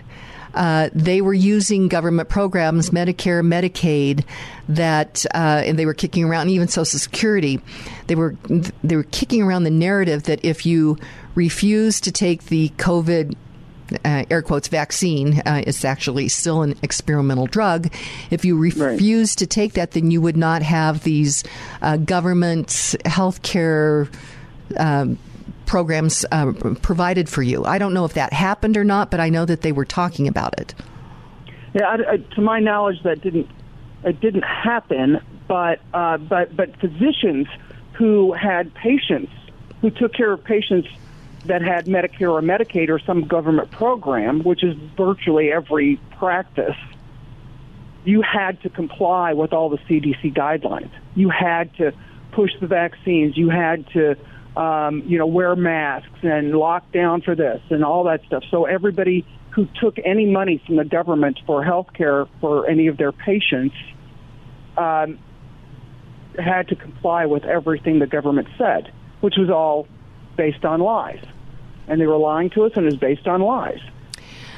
uh, they were using government programs, Medicare, Medicaid, that uh, and they were kicking around and even Social Security. They were they were kicking around the narrative that if you refuse to take the COVID uh, air quotes vaccine uh, it's actually still an experimental drug if you refuse right. to take that then you would not have these uh, government health care um, programs uh, provided for you. I don't know if that happened or not, but I know that they were talking about it. Yeah, I, I, to my knowledge, that didn't it didn't happen. But uh, but but physicians who had patients who took care of patients that had Medicare or Medicaid or some government program, which is virtually every practice, you had to comply with all the CDC guidelines. You had to push the vaccines. You had to um, you know, wear masks and lock down for this and all that stuff. So everybody who took any money from the government for health care for any of their patients um, had to comply with everything the government said, which was all based on lies. And they were lying to us, and it was based on lies.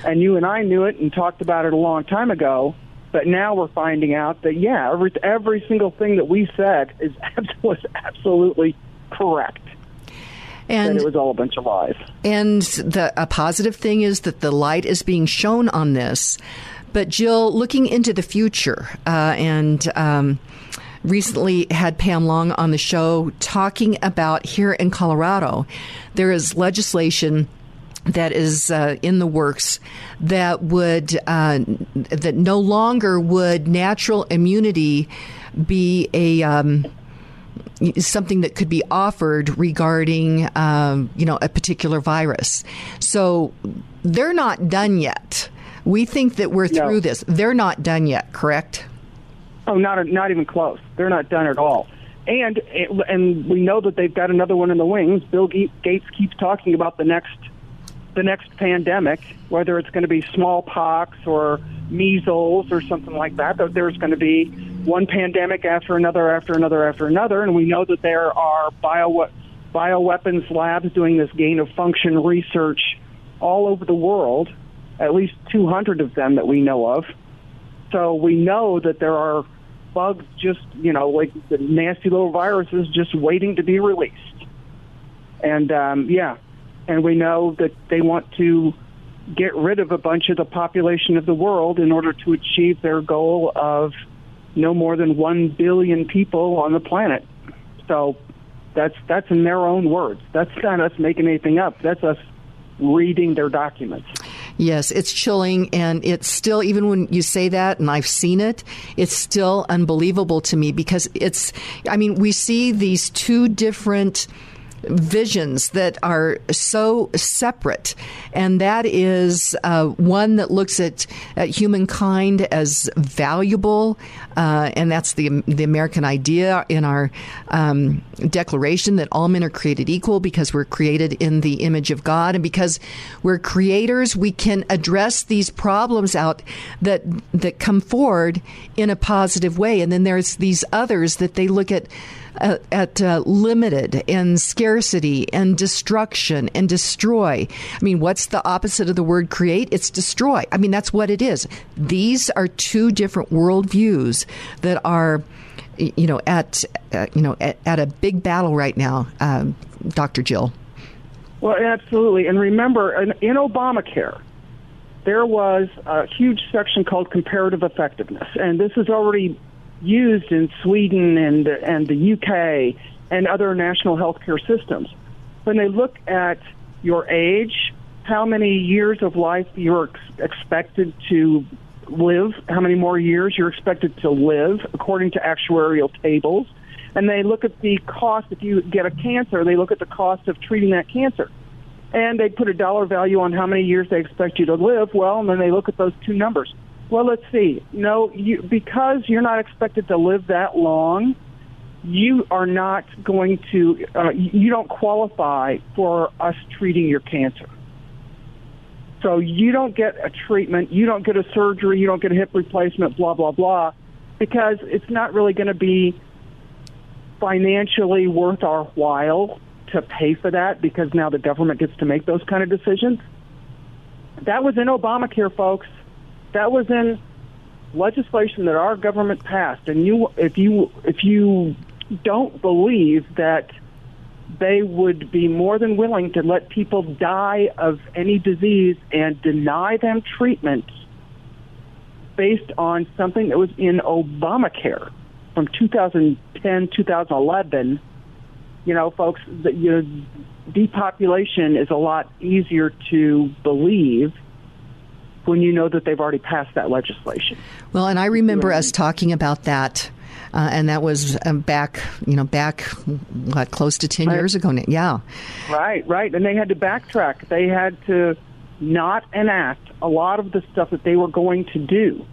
And you and I knew it and talked about it a long time ago. But now we're finding out that yeah, every every single thing that we said is was absolutely correct. And it was all a bunch of lies. And the a positive thing is that the light is being shown on this. But Jill, looking into the future, uh, and um, recently had Pam Long on the show talking about here in Colorado, there is legislation that is uh, in the works that would uh, that no longer would natural immunity be a um, something that could be offered regarding um, you know a particular virus. So they're not done yet. We think that we're through No. this. They're not done yet. Correct? Oh, not not even close. They're not done at all. And and we know that they've got another one in the wings. Bill Gates keeps talking about the next the next pandemic, whether it's going to be smallpox or measles or something like that. That there's going to be one pandemic after another after another after another, and we know that there are bio bioweapons labs doing this gain of function research all over the world. At least 200 of them that we know of. So we know that there are bugs just, you know, like the nasty little viruses just waiting to be released. And um, yeah, and we know that they want to get rid of a bunch of the population of the world in order to achieve their goal of no more than 1 billion people on the planet. So that's that's in their own words. That's not us making anything up. That's us reading their documents. Yes, it's chilling, and it's still even when you say that, and I've seen it, it's still unbelievable to me because it's. I mean, we see these two different visions that are so separate, and that is uh, one that looks at, at humankind as valuable, uh, and that's the the American idea in our um, declaration that all men are created equal because we're created in the image of God, and because we're creators, we can address these problems out that that come forward in a positive way, and then there's these others that they look at uh, at uh, limited and scarcity and destruction and destroy. I mean, what's the opposite of the word create? It's destroy. I mean, that's what it is. These are two different worldviews that are, you know, at uh, you know at, at a big battle right now, um, Dr. Jill. Well, absolutely. And remember, in, in Obamacare, there was a huge section called comparative effectiveness, and this is already used in Sweden and and the UK and other national healthcare systems. When they look at your age, how many years of life you're ex- expected to live, how many more years you're expected to live according to actuarial tables, and they look at the cost if you get a cancer, they look at the cost of treating that cancer. And they put a dollar value on how many years they expect you to live. Well, and then they look at those two numbers. Well, let's see. No, you, because you're not expected to live that long, you are not going to, uh, you don't qualify for us treating your cancer. So you don't get a treatment, you don't get a surgery, you don't get a hip replacement, blah, blah, blah, because it's not really going to be financially worth our while to pay for that because now the government gets to make those kind of decisions. That was in Obamacare, folks. That was in legislation that our government passed. And you, if you, if you don't believe that they would be more than willing to let people die of any disease and deny them treatment based on something that was in Obamacare from 2010, 2011. You know, folks, the, you know, depopulation is a lot easier to believe when you know that they've already passed that legislation. Well, and I remember us talking about that. Uh, and that was um, back, you know, back what, close to ten Right. years ago. now. Yeah, Right, right. And they had to backtrack. They had to not enact a lot of the stuff that they were going to do.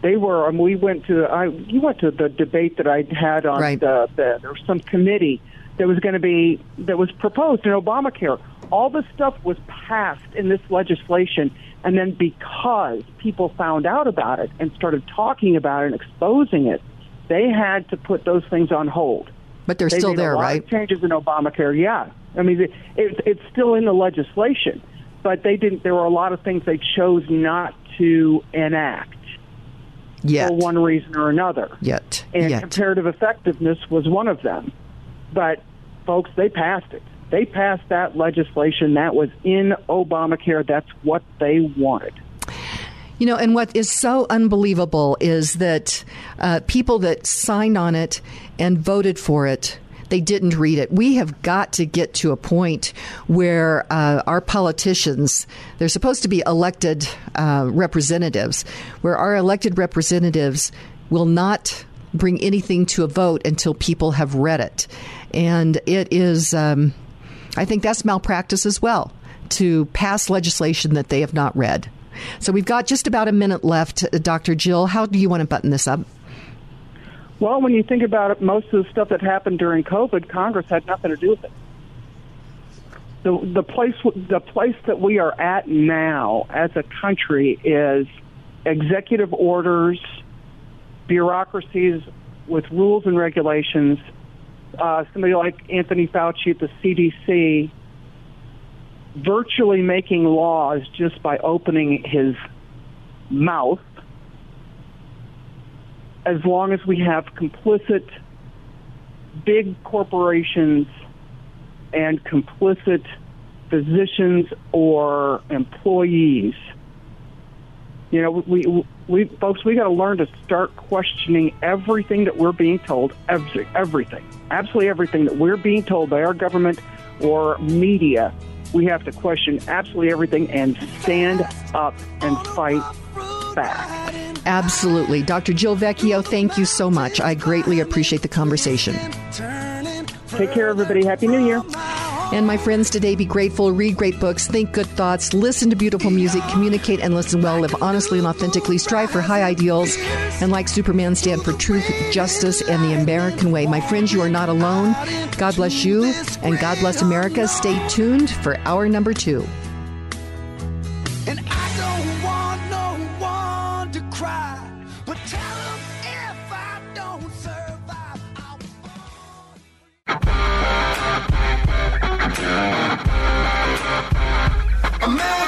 They were. Um, we went to. I. You went to the debate that I had on Right. the, the. There was some committee that was going to be that was proposed in Obamacare. All this stuff was passed in this legislation, and then because people found out about it and started talking about it and exposing it, they had to put those things on hold. But they're they still there, a lot right? Of changes in Obamacare, yeah. I mean, it, it, it's still in the legislation, but they didn't. There were a lot of things they chose not to enact Yet. for one reason or another. Yet. And Yet. comparative effectiveness was one of them. But folks, they passed it. They passed that legislation that was in Obamacare. That's what they wanted. You know, and what is so unbelievable is that uh, people that signed on it and voted for it. They didn't read it. We have got to get to a point where uh, our politicians, they're supposed to be elected uh, representatives, where our elected representatives will not bring anything to a vote until people have read it. And it is, um, I think that's malpractice as well to pass legislation that they have not read. So we've got just about a minute left. Uh, Dr. Jill, how do you want to button this up? Well, when you think about it, most of the stuff that happened during COVID, Congress had nothing to do with it. The, the place the place that we are at now as a country is executive orders, bureaucracies with rules and regulations. Uh, somebody like Anthony Fauci at the CDC virtually making laws just by opening his mouth as long as we have complicit big corporations and complicit physicians or employees. You know, we, we folks, we got to learn to start questioning everything that we're being told, every, everything, absolutely everything that we're being told by our government or media. We have to question absolutely everything and stand up and fight back. Absolutely. Dr. Jill Vecchio, thank you so much. I greatly appreciate the conversation. Take care, everybody. Happy New Year. And my friends, today be grateful, read great books, think good thoughts, listen to beautiful music, communicate and listen well, live honestly and authentically, strive for high ideals, and like Superman, stand for truth, justice, and the American way. My friends, you are not alone. God bless you, and God bless America. Stay tuned for hour number two. Don't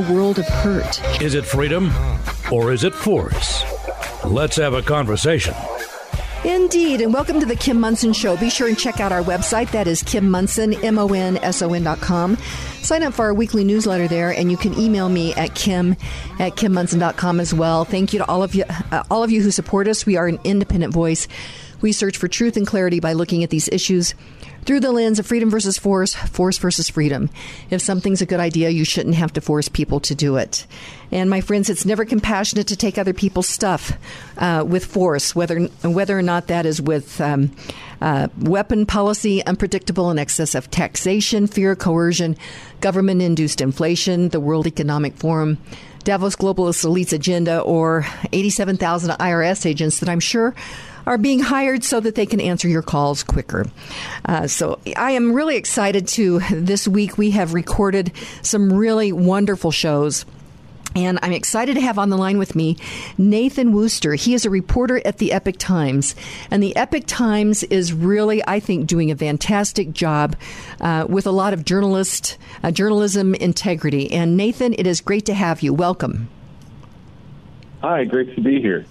world of hurt. Is it freedom or is it force? Let's have a conversation. Indeed, and welcome to the Kim Monson Show. Be sure and check out our website. That is Kim Monson, M O N S O N dot com. Sign up for our weekly newsletter there, and you can email me at kim at kimmonson.com as well. Thank you to all of you, uh, all of you who support us. We are an independent voice. We search for truth and clarity by looking at these issues through the lens of freedom versus force, force versus freedom. If something's a good idea, you shouldn't have to force people to do it. And my friends, it's never compassionate to take other people's stuff uh, with force, whether whether or not that is with um, uh, weapon policy, unpredictable and excessive taxation, fear, coercion, government-induced inflation, the World Economic Forum. Davos globalist elites agenda or 87,000 IRS agents that I'm sure are being hired so that they can answer your calls quicker. Uh, so I am really excited to this week we have recorded some really wonderful shows. And I'm excited to have on the line with me Nathan Worcester. He is a reporter at the Epoch Times. And the Epoch Times is really, I think, doing a fantastic job uh, with a lot of journalist, uh, journalism integrity. And Nathan, it is great to have you. Welcome. Hi, great to be here.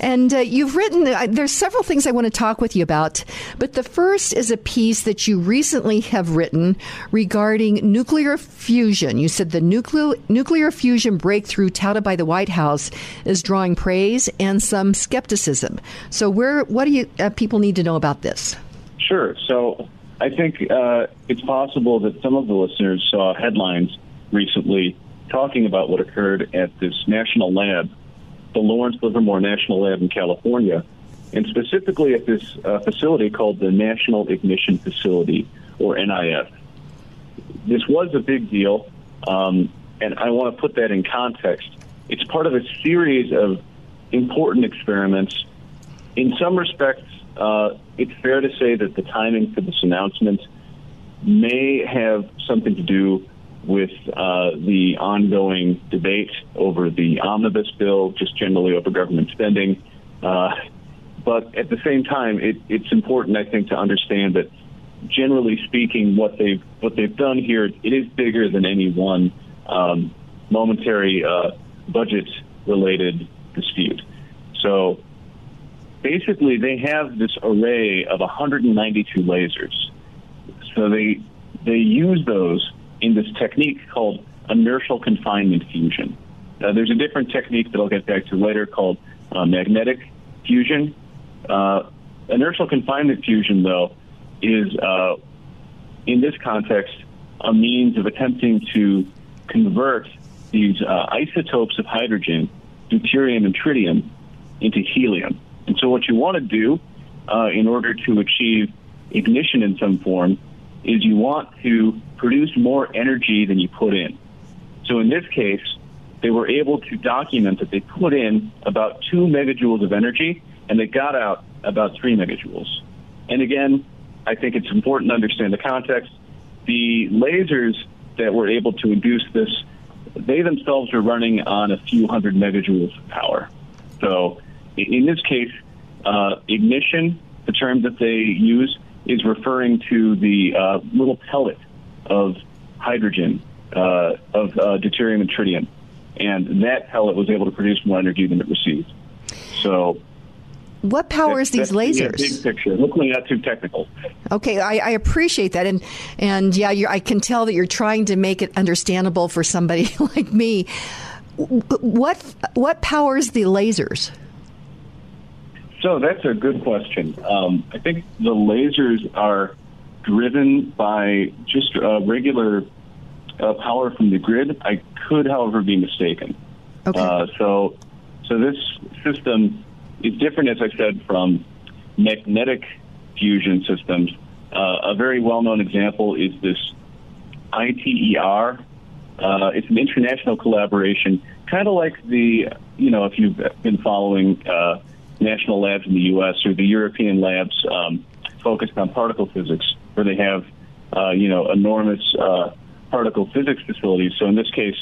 And uh, you've written, uh, there's several things I want to talk with you about, but the first is a piece that you recently have written regarding nuclear fusion. You said the nuclear, nuclear fusion breakthrough touted by the White House is drawing praise and some skepticism. So, where, what do you uh, people need to know about this? Sure. So, I think uh, it's possible that some of the listeners saw headlines recently talking about what occurred at this national lab, the Lawrence Livermore National Lab in California, and specifically at this uh, facility called the National Ignition Facility, or NIF. This was a big deal, um, and I want to put that in context. It's part of a series of important experiments. In some respects, uh, it's fair to say that the timing for this announcement may have something to do with uh, the ongoing debate over the omnibus bill, just generally over government spending. Uh, but at the same time, it, it's important, I think, to understand that generally speaking, what they've what they've done here it is bigger than any one um, momentary uh, budget related dispute. So basically, they have this array of 192 lasers. So they they use those in this technique called inertial confinement fusion. Uh, there's a different technique that I'll get back to later called uh, magnetic fusion. Uh, inertial confinement fusion, though, is uh, in this context a means of attempting to convert these uh, isotopes of hydrogen, deuterium and tritium, into helium. And so, what you want to do uh, in order to achieve ignition in some form is you want to produce more energy than you put in. So, in this case, they were able to document that they put in about two megajoules of energy and they got out about three megajoules. And again, I think it's important to understand the context. The lasers that were able to induce this, they themselves are running on a few hundred megajoules of power. So in this case, uh, ignition, the term that they use, is referring to the uh, little pellet of hydrogen, uh, of uh, deuterium and tritium. And that pellet was able to produce more energy than it received. So what powers these lasers? Big picture. Hopefully not too technical. Okay, I, I appreciate that, and and yeah, you're, I can tell that you're trying to make it understandable for somebody like me. What what powers the lasers? So that's a good question. Um, I think the lasers are driven by just uh, regular uh, power from the grid. I could, however, be mistaken. Okay. Uh, so, so this system is different, as I said, from magnetic fusion systems. Uh, a very well-known example is this ITER. Uh, it's an international collaboration, kind of like the, you know, if you've been following uh, national labs in the U.S. or the European labs um, focused on particle physics, where they have, uh, you know, enormous uh, particle physics facilities. So in this case,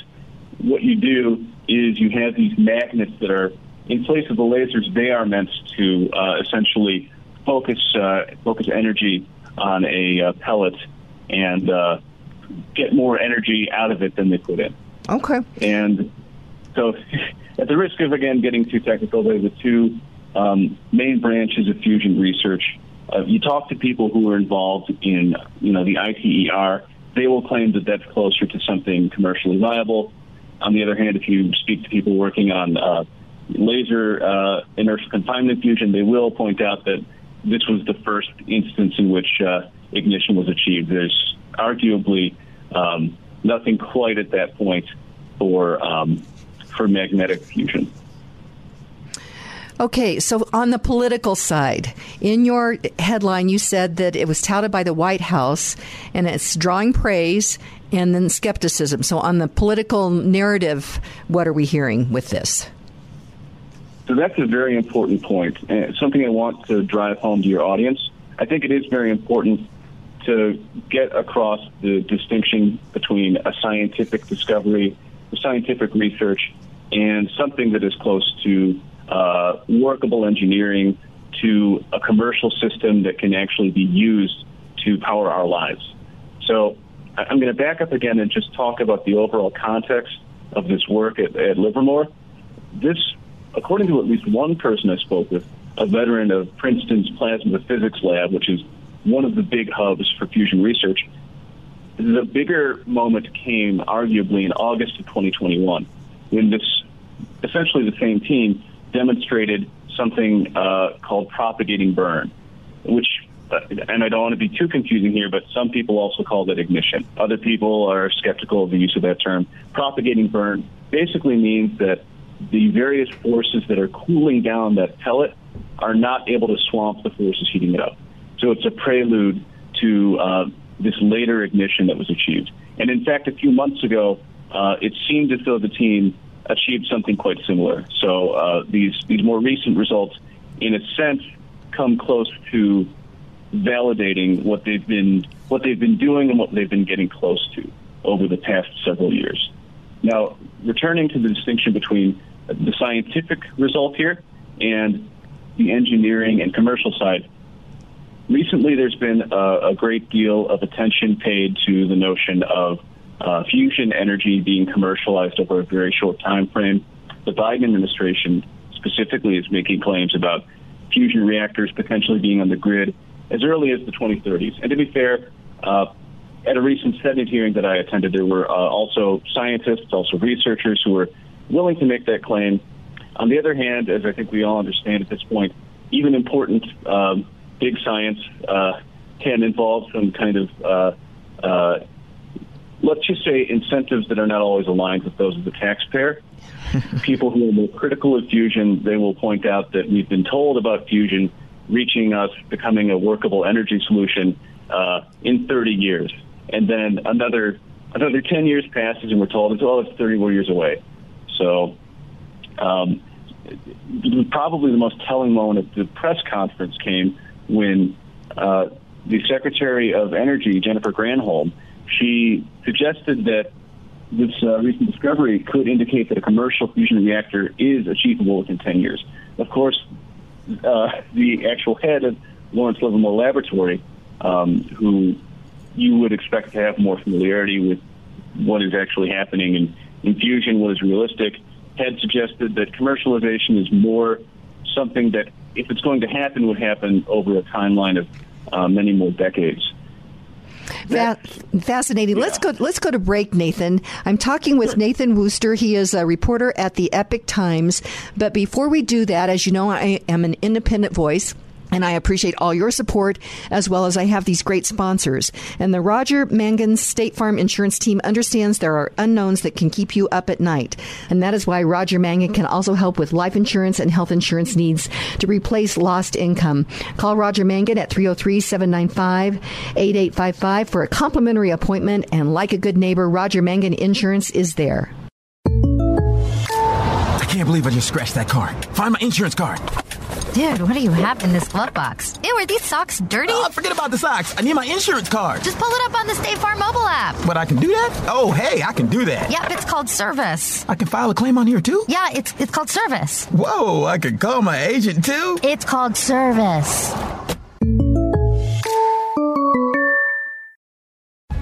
what you do is you have these magnets that are in place of the lasers. They are meant to uh, essentially focus uh, focus energy on a uh, pellet and uh, get more energy out of it than they put in. Okay. And so, at the risk of again getting too technical, they're the two um, main branches of fusion research. Uh, you talk to people who are involved in, you know, the ITER. They will claim that that's closer to something commercially viable. On the other hand, if you speak to people working on uh, laser uh, inertial confinement fusion, they will point out that this was the first instance in which uh, ignition was achieved. There's arguably um, nothing quite at that point for um, for magnetic fusion. Okay, so on the political side, in your headline, you said that it was touted by the White House and it's drawing praise and then skepticism. So, on the political narrative, what are we hearing with this? So that's a very important point, and something I want to drive home to your audience. I think it is very important to get across the distinction between a scientific discovery, scientific research, and something that is close to uh, workable engineering to a commercial system that can actually be used to power our lives. So I'm going to back up again and just talk about the overall context of this work at, at Livermore. This, according to at least one person I spoke with, a veteran of Princeton's Plasma Physics Lab, which is one of the big hubs for fusion research, the bigger moment came arguably in August of 2021 when this essentially the same team demonstrated something uh, called propagating burn, which uh, and I don't want to be too confusing here, but some people also call that ignition. Other people are skeptical of the use of that term. Propagating burn basically means that the various forces that are cooling down that pellet are not able to swamp the forces heating it up. So it's a prelude to uh, this later ignition that was achieved. And in fact, a few months ago, uh, it seemed as though the team achieved something quite similar. So uh, these these more recent results, in a sense, come close to validating what they've been what they've been doing and what they've been getting close to over the past several years. Now, returning to the distinction between the scientific result here and the engineering and commercial side, recently there's been a, a great deal of attention paid to the notion of uh, fusion energy being commercialized over a very short time frame. The Biden administration specifically is making claims about fusion reactors potentially being on the grid as early as the 2030s. And to be fair, uh, at a recent Senate hearing that I attended, there were uh, also scientists, also researchers who were willing to make that claim. On the other hand, as I think we all understand at this point, even important um, big science uh, can involve some kind of, uh, uh, let's just say, incentives that are not always aligned with those of the taxpayer. People who are more critical of fusion, they will point out that we've been told about fusion reaching us, becoming a workable energy solution uh, in 30 years, and then another another 10 years passes, and we're told it's oh, it's 30 more years away. So, um, probably the most telling moment at the press conference came when uh, the Secretary of Energy, Jennifer Granholm, she suggested that this uh, recent discovery could indicate that a commercial fusion reactor is achievable within 10 years. Of course, uh, the actual head of Lawrence Livermore Laboratory, um, who you would expect to have more familiarity with what is actually happening in, in fusion, what is realistic, had suggested that commercialization is more something that, if it's going to happen, would happen over a timeline of uh, many more decades. Fa- fascinating. Yeah. Let's go. Let's go to break, Nathan. I'm talking with Nathan Worcester. He is a reporter at the Epoch Times. But before we do that, as you know, I am an independent voice. And I appreciate all your support as well as I have these great sponsors. And the Roger Mangan State Farm Insurance Team understands there are unknowns that can keep you up at night. And that is why Roger Mangan can also help with life insurance and health insurance needs to replace lost income. Call Roger Mangan at 303 795 8855 for a complimentary appointment. And like a good neighbor, Roger Mangan Insurance is there. I can't believe I just scratched that car. Find my insurance card. Dude, what do you have in this glove box? Ew, are these socks dirty? Oh, forget about the socks. I need my insurance card. Just pull it up on the State Farm mobile app. But I can do that? Oh, hey, I can do that. Yep, it's called service. I can file a claim on here too? Yeah, it's it's called service. Whoa, I can call my agent too? It's called service.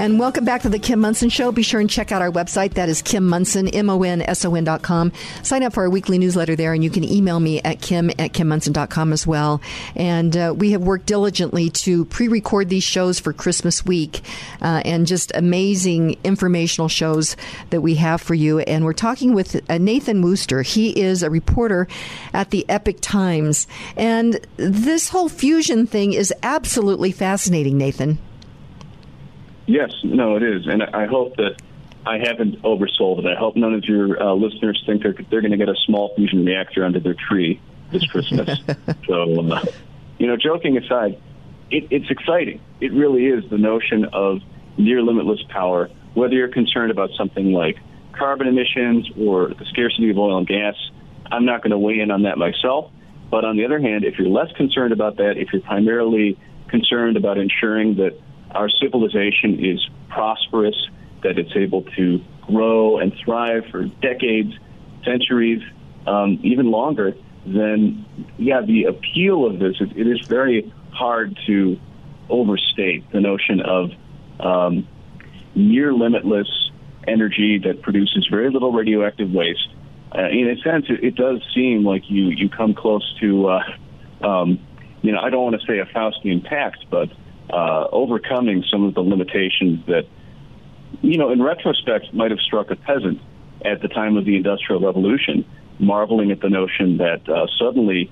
And welcome back to the Kim Monson Show. Be sure and check out our website. That is Kim Monson, M-O-N-S-O-N dot com. Sign up for our weekly newsletter there, and you can email me at kim at kimmonson.com as well. And uh, we have worked diligently to pre-record these shows for Christmas week uh, and just amazing informational shows that we have for you. And we're talking with uh, Nathan Worcester. He is a reporter at the Epoch Times. And this whole fusion thing is absolutely fascinating, Nathan. Yes, no, it is, and I hope that I haven't oversold it. I hope none of your uh, listeners think they're they're going to get a small fusion reactor under their tree this Christmas. so, uh, you know, joking aside, it, it's exciting. It really is the notion of near limitless power. Whether you're concerned about something like carbon emissions or the scarcity of oil and gas, I'm not going to weigh in on that myself. But on the other hand, if you're less concerned about that, if you're primarily concerned about ensuring that our civilization is prosperous, that it's able to grow and thrive for decades, centuries, um, even longer, then yeah, the appeal of this is, it is very hard to overstate the notion of um, near limitless energy that produces very little radioactive waste. Uh, in a sense, it, it, does seem like you you come close to, uh, um, you know, I don't want to say a Faustian pact, but uh, overcoming some of the limitations that, you know, in retrospect might have struck a peasant at the time of the Industrial Revolution, marveling at the notion that uh, suddenly,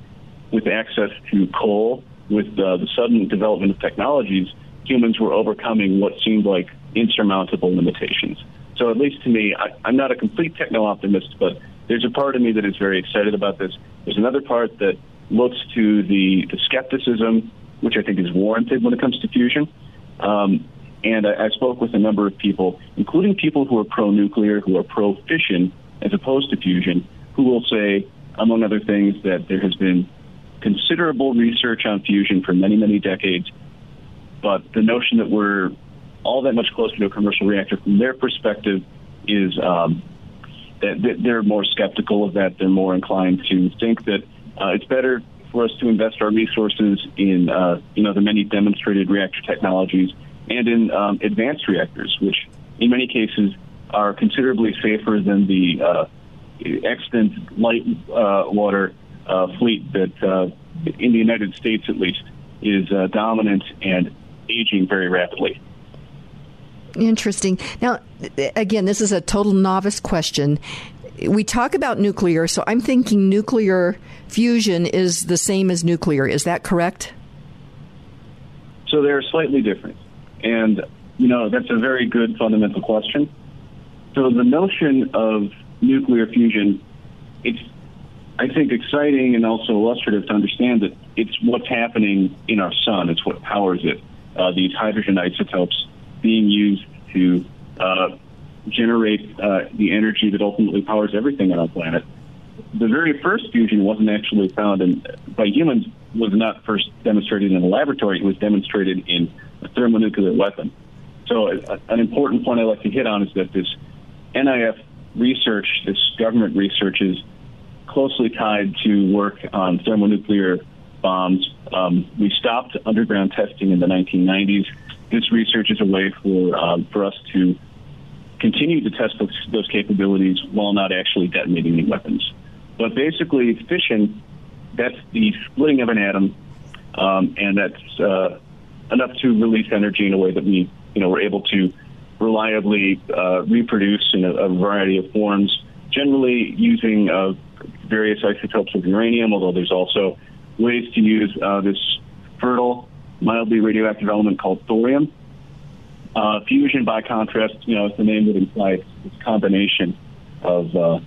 with access to coal, with uh, the sudden development of technologies, humans were overcoming what seemed like insurmountable limitations. So, at least to me, I, I'm not a complete techno optimist, but there's a part of me that is very excited about this. There's another part that looks to the, the skepticism which I think is warranted when it comes to fusion. Um, and I, I spoke with a number of people, including people who are pro nuclear, who are pro fission as opposed to fusion, who will say, among other things, that there has been considerable research on fusion for many, many decades, but the notion that we're all that much closer to a commercial reactor from their perspective is um, that, they're more skeptical of that. They're more inclined to think that uh, it's better for us to invest our resources in, uh, you know, the many demonstrated reactor technologies and in um, advanced reactors, which in many cases are considerably safer than the uh, extant light uh, water uh, fleet that, uh, in the United States at least, is uh, dominant and aging very rapidly. Interesting. Now, again, this is a total novice question we talk about nuclear, so I'm thinking nuclear fusion is the same as nuclear. Is that correct? So they're slightly different. And, you know, that's a very good fundamental question. So the notion of nuclear fusion, it's, I think, exciting and also illustrative to understand that it's what's happening in our sun. It's what powers it. Uh, these hydrogen isotopes being used to uh, generate uh, the energy that ultimately powers everything on our planet. The very first fusion wasn't actually found in, by humans, was not first demonstrated in a laboratory. It was demonstrated in a thermonuclear weapon. So, uh, an important point I'd like to hit on is that this NIF research, this government research, is closely tied to work on thermonuclear bombs. Um, we stopped underground testing in the 1990s. This research is a way for um, for us to continue to test those, those capabilities while not actually detonating any weapons. But basically, fission, that's the splitting of an atom, um, and that's uh, enough to release energy in a way that we, you know, we're able to reliably uh, reproduce in a, a, variety of forms, generally using uh, various isotopes of uranium, although there's also ways to use uh, this fertile, mildly radioactive element called thorium, uh, fusion, by contrast, you know, as the name would imply, it's a combination of uh,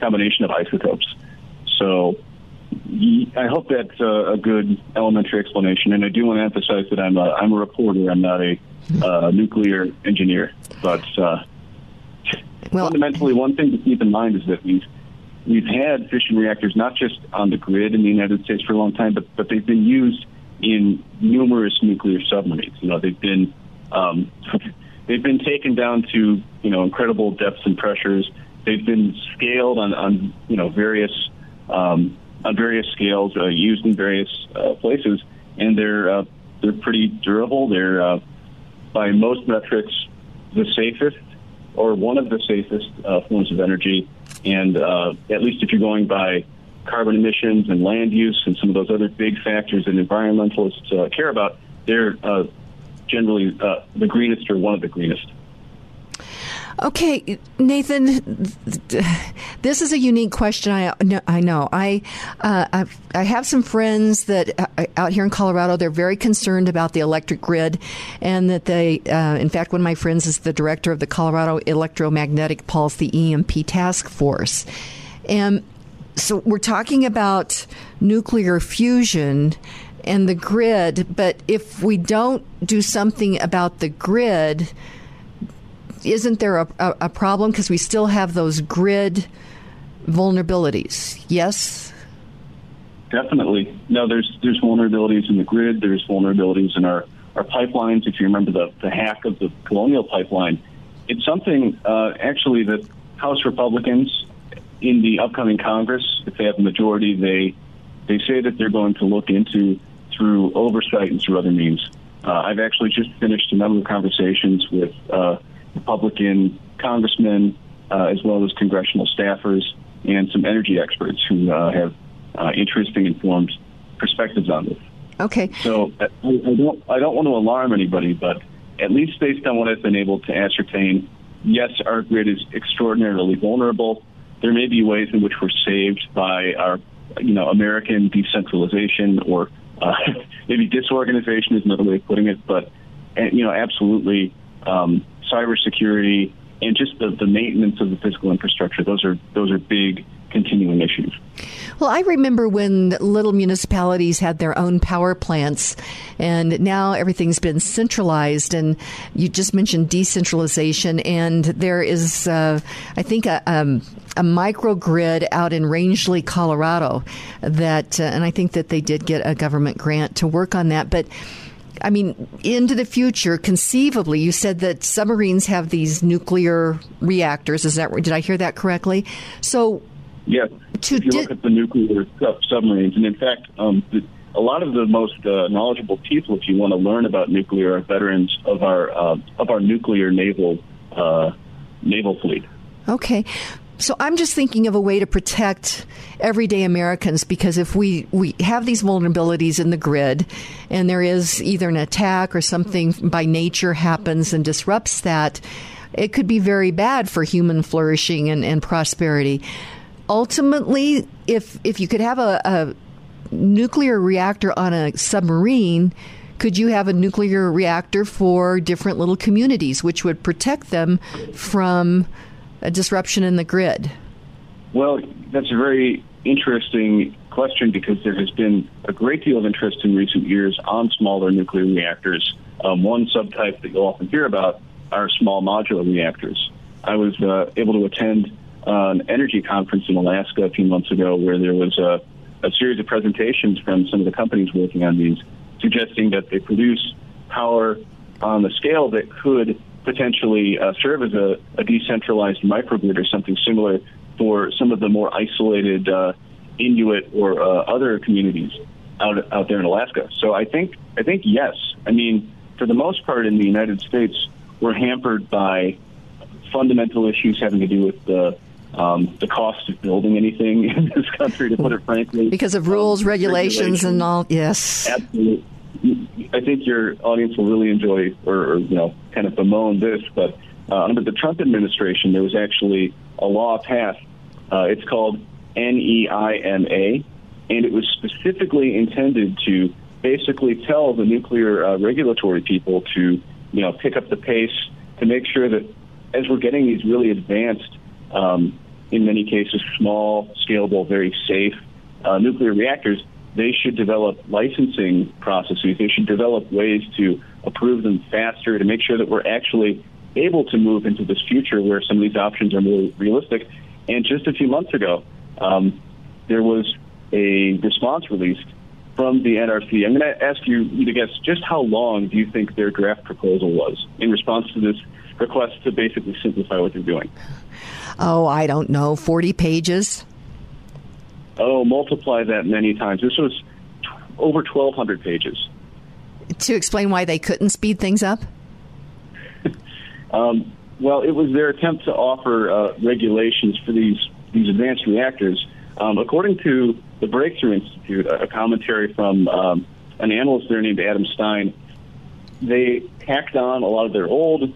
combination of isotopes. So I hope that's a, a, good elementary explanation. And I do want to emphasize that I'm a, I'm a reporter. I'm not a uh, nuclear engineer. But uh, well, fundamentally, one thing to keep in mind is that we've we've had fission reactors not just on the grid in the United States for a long time, but but they've been used in numerous nuclear submarines. You know, they've been um, they've been taken down to you know incredible depths and pressures. They've been scaled on, on you know various um, on various scales, uh, used in various uh, places, and they're uh, they're pretty durable. They're uh, by most metrics the safest or one of the safest uh, forms of energy. And uh, at least if you're going by carbon emissions and land use and some of those other big factors that environmentalists care about, they're generally uh, the greenest or one of the greenest. Okay, Nathan, this is a unique question. I I know. I uh, i have some friends that uh, out here in Colorado. They're very concerned about the electric grid, and that they. Uh, in fact, one of my friends is the director of the Colorado Electromagnetic Pulse, the EMP task force, and so we're talking about nuclear fusion and the grid. But if we don't do something about the grid isn't there a, a, a problem because we still have those grid vulnerabilities? Yes. Definitely. No, there's there's vulnerabilities in the grid. There's vulnerabilities in our, our pipelines. If you remember the, the hack of the Colonial Pipeline, it's something uh, actually that House Republicans in the upcoming Congress, if they have a majority, they they say that they're going to look into through oversight and through other means. Uh, I've actually just finished a number of conversations with uh, Republican congressmen, uh, as well as congressional staffers and some energy experts who uh, have uh, interesting, informed perspectives on this. Okay. So I, I don't I don't want to alarm anybody, but at least based on what I've been able to ascertain, yes, our grid is extraordinarily vulnerable. There may be ways in which we're saved by our, you know, American decentralization or uh, maybe disorganization is another way of putting it. But you know, absolutely, um, cybersecurity, and just the, the maintenance of the physical infrastructure. Those are those are big continuing issues. Well, I remember when little municipalities had their own power plants, and now everything's been centralized. And you just mentioned decentralization, and there is, uh, I think, a, um, a microgrid out in Rangely, Colorado, that, uh, and I think that they did get a government grant to work on that, but I mean, into the future, conceivably, you said that submarines have these nuclear reactors. Is that did I hear that correctly? So, yes. To if you di- look at the nuclear submarines, and in fact, um, the, a lot of the most uh, knowledgeable people, if you want to learn about nuclear, are veterans of our uh, of our nuclear naval uh, naval fleet. Okay. So I'm just thinking of a way to protect everyday Americans because if we, we have these vulnerabilities in the grid and there is either an attack or something by nature happens and disrupts that, it could be very bad for human flourishing and, and prosperity. Ultimately, if if you could have a, a nuclear reactor on a submarine, could you have a nuclear reactor for different little communities, which would protect them from a disruption in the grid? Well, that's a very interesting question because there has been a great deal of interest in recent years on smaller nuclear reactors. Um, one subtype that you'll often hear about are small modular reactors. I was uh, able to attend an energy conference in Alaska a few months ago where there was a, a series of presentations from some of the companies working on these suggesting that they produce power on the scale that could potentially uh, serve as a, a, decentralized microgrid or something similar for some of the more isolated uh, Inuit or uh, other communities out out there in Alaska. So I think I think yes. I mean, for the most part in the United States, we're hampered by fundamental issues having to do with the um, the cost of building anything in this country, to put it frankly, because of rules, um, regulations, regulations, and all. Yes, absolutely. I think your audience will really enjoy, or, or you know, kind of bemoan this, but uh, under the Trump administration, there was actually a law passed. Uh, it's called NEIMA, and it was specifically intended to basically tell the nuclear uh, regulatory people to, you know, pick up the pace to make sure that as we're getting these really advanced, um, in many cases, small, scalable, very safe uh, nuclear reactors, they should develop licensing processes. They should develop ways to approve them faster to make sure that we're actually able to move into this future where some of these options are more realistic. And just a few months ago, um, there was a response released from the NRC. I'm going to ask you to guess just how long do you think their draft proposal was in response to this request to basically simplify what they're doing? Oh, I don't know, 40 pages? Oh, multiply that many times. This was t- over 1,200 pages. To explain why they couldn't speed things up? Um, well, it was their attempt to offer uh, regulations for these these advanced reactors. Um, according to the Breakthrough Institute, a commentary from um, an analyst there named Adam Stein, they tacked on a lot of their old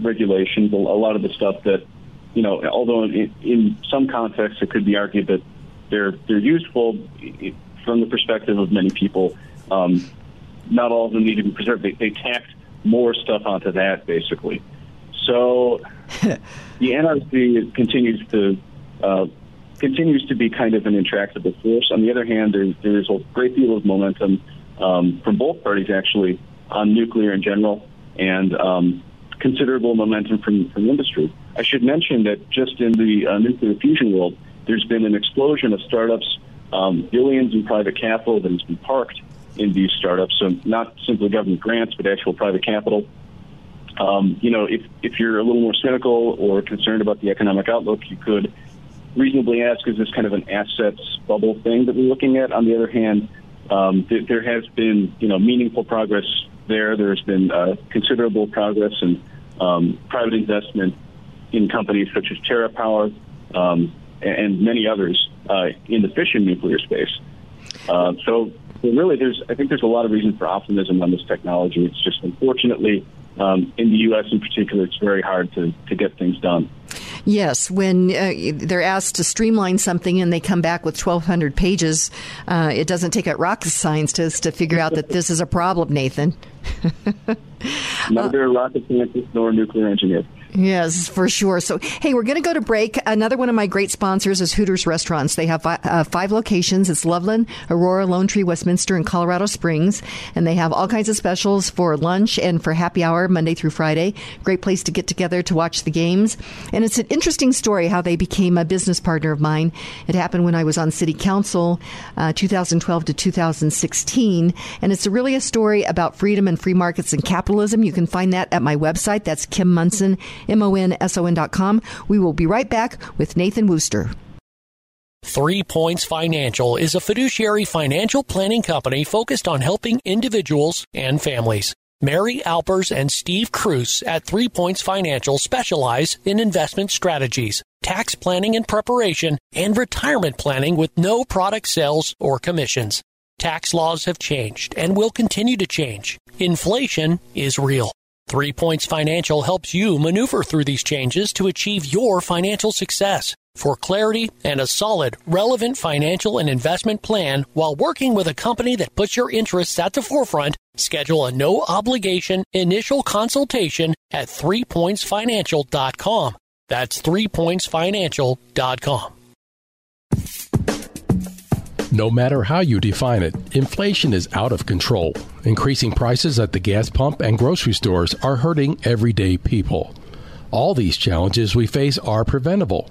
regulations, a lot of the stuff that, you know, although in, in some contexts it could be argued that they're they're useful from the perspective of many people. Um, not all of them need to be preserved. They, they tacked more stuff onto that, basically. So the NRC continues to uh, continues to be kind of an intractable force. On the other hand, there, there is a great deal of momentum um, from both parties, actually, on nuclear in general, and um, considerable momentum from, from industry. I should mention that just in the uh, nuclear fusion world, there's been an explosion of startups, um, billions in private capital that has been parked in these startups. So not simply government grants, but actual private capital. Um, you know, if, if you're a little more cynical or concerned about the economic outlook, you could reasonably ask, is this kind of an assets bubble thing that we're looking at? On the other hand, um, th- there has been, you know, meaningful progress there. There's been uh, considerable progress in um, private investment in companies such as TerraPower um, and many others uh, in the fission nuclear space. Uh, so, really, there's I think there's a lot of reason for optimism on this technology. It's just unfortunately um, in the U.S. in particular, it's very hard to, to get things done. Yes, when uh, they're asked to streamline something and they come back with 1,200 pages, uh, it doesn't take a rocket scientist to figure out that this is a problem, Nathan. Neither uh, rocket scientist nor nuclear engineer. Yes, for sure. So, hey, we're going to go to break. Another one of my great sponsors is Hooters Restaurants. They have fi- uh, five locations. It's Loveland, Aurora, Lone Tree, Westminster, and Colorado Springs. And they have all kinds of specials for lunch and for happy hour Monday through Friday. Great place to get together to watch the games. And it's an interesting story how they became a business partner of mine. It happened when I was on city council, uh, 2012 to 2016. And it's really a story about freedom and free markets and capitalism. You can find that at my website. That's Kim Monson M-O-N-S-O-N dot com. We will be right back with Nathan Worcester. Three Points Financial is a fiduciary financial planning company focused on helping individuals and families. Mary Alpers and Steve Cruz at Three Points Financial specialize in investment strategies, tax planning and preparation, and retirement planning with no product sales or commissions. Tax laws have changed and will continue to change. Inflation is real. Three Points Financial helps you maneuver through these changes to achieve your financial success. For clarity and a solid, relevant financial and investment plan while working with a company that puts your interests at the forefront, schedule a no obligation initial consultation at threepointsfinancial.com. That's threepointsfinancial.com. No matter how you define it, inflation is out of control. Increasing prices at the gas pump and grocery stores are hurting everyday people. All these challenges we face are preventable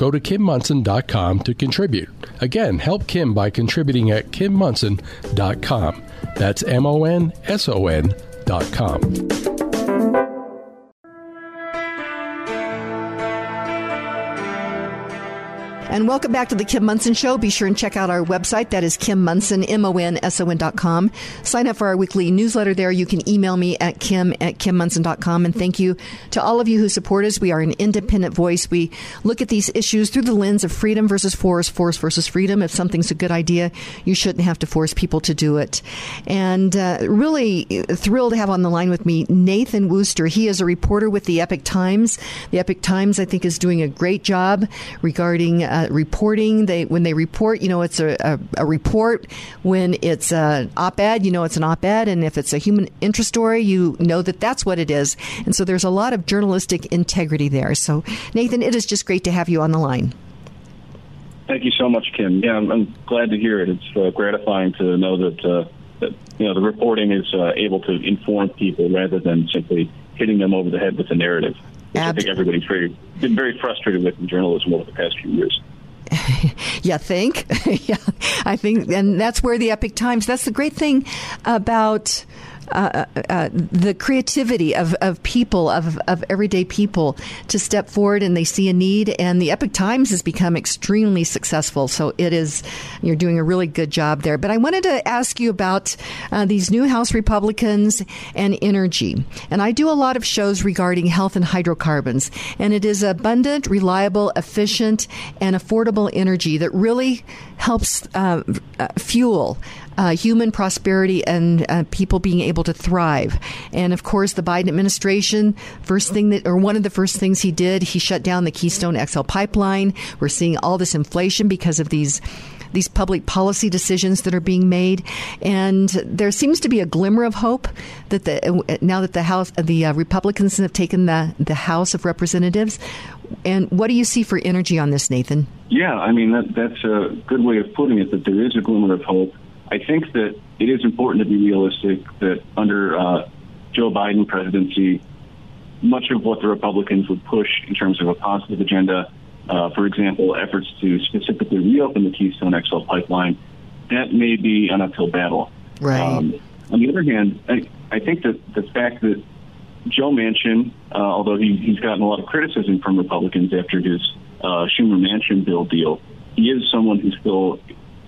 go to kimmonson.com to contribute. Again, help Kim by contributing at kimmonson.com. That's M O N S O N And welcome back to the Kim Monson Show. Be sure and check out our website. That is Kim Monson, M-O-N-S-O-N dot com. Sign up for our weekly newsletter there. You can email me at kim at kimmonson.com. And thank you to all of you who support us. We are an independent voice. We look at these issues through the lens of freedom versus force, force versus freedom. If something's a good idea, you shouldn't have to force people to do it. And uh, really thrilled to have on the line with me Nathan Worcester. He is a reporter with the Epoch Times. The Epoch Times, I think, is doing a great job regarding uh, uh, reporting. They when they report, you know, it's a, a, a report. When it's an op-ed, you know, it's an op-ed, and if it's a human interest story, you know that that's what it is. And so there's a lot of journalistic integrity there. So Nathan, it is just great to have you on the line. Thank you so much, Kim. Yeah, I'm, I'm glad to hear it. It's uh, gratifying to know that uh, that you know the reporting is uh, able to inform people rather than simply hitting them over the head with a narrative. Which Ab- I think everybody's very been very frustrated with in journalism over the past few years. you think? yeah, I think, and that's where the Epoch Times. That's the great thing about uh, uh, the creativity of, of people, of, of everyday people, to step forward and they see a need. And the Epoch Times has become extremely successful. So it is, you're doing a really good job there. But I wanted to ask you about uh, these new House Republicans and energy. And I do a lot of shows regarding health and hydrocarbons. And it is abundant, reliable, efficient, and affordable energy that really helps uh, uh, fuel uh, human prosperity and uh, people being able to thrive. And of course, the Biden administration, first thing that, or one of the first things he did, he shut down the Keystone XL pipeline. We're seeing all this inflation because of these these public policy decisions that are being made, and there seems to be a glimmer of hope that the now that the House, the uh, Republicans have taken the the House of Representatives. And what do you see for energy on this, Nathan? Yeah, I mean that that's a good way of putting it. That there is a glimmer of hope. I think that it is important to be realistic that under uh, Joe Biden presidency, much of what the Republicans would push in terms of a positive agenda, uh, for example, efforts to specifically reopen the Keystone XL pipeline, that may be an uphill battle. Right. Um, on the other hand, I, I think that the fact that Joe Manchin, uh, although he, he's gotten a lot of criticism from Republicans after his uh, Schumer Manchin bill deal, he is someone who still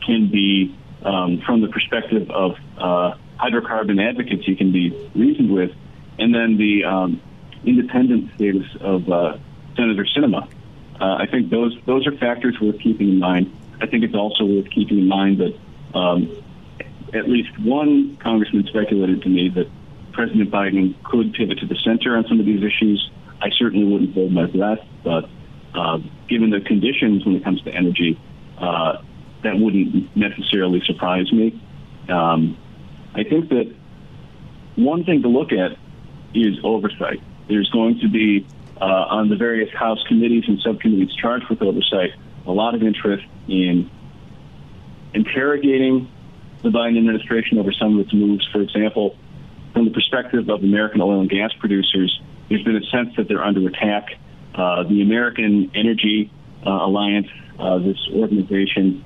can be um, from the perspective of uh, hydrocarbon advocates you can be reasoned with, and then the um, independent status of uh, Senator Sinema. Uh, I think those those are factors worth keeping in mind. I think it's also worth keeping in mind that um, at least one congressman speculated to me that President Biden could pivot to the center on some of these issues. I certainly wouldn't hold my breath, but uh, given the conditions when it comes to energy, uh, that wouldn't necessarily surprise me. Um, I think that one thing to look at is oversight. There's going to be uh, on the various House committees and subcommittees charged with oversight a lot of interest in interrogating the Biden administration over some of its moves. For example, from the perspective of American oil and gas producers, there's been a sense that they're under attack. Uh, the American Energy uh, Alliance, uh, this organization,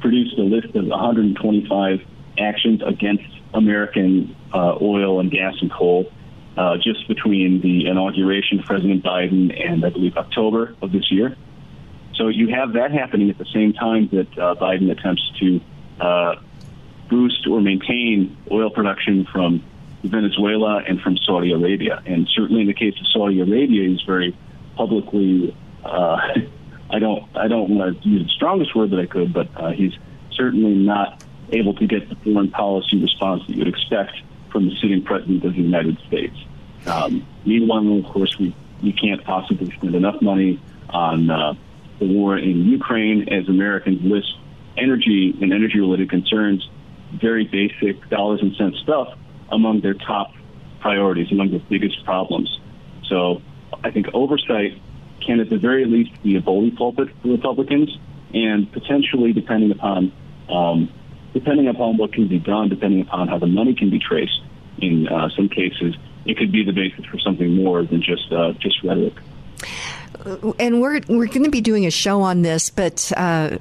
produced a list of 125 actions against American uh, oil and gas and coal uh, just between the inauguration of President Biden and I believe October of this year. So you have that happening at the same time that uh, Biden attempts to uh, boost or maintain oil production from Venezuela and from Saudi Arabia. And certainly in the case of Saudi Arabia, he's very publicly uh, I don't I don't want to use the strongest word that I could, but uh, he's certainly not able to get the foreign policy response that you would expect from the sitting president of the United States. Um, meanwhile, of course, we we can't possibly spend enough money on uh, the war in Ukraine as Americans list energy and energy related concerns, very basic dollars and cents stuff among their top priorities, among the biggest problems. So I think oversight can at the very least be a bully pulpit for Republicans, and potentially, depending upon um, depending upon what can be done, depending upon how the money can be traced, in uh, some cases, it could be the basis for something more than just uh, just rhetoric. And we're we're going to be doing a show on this, but uh,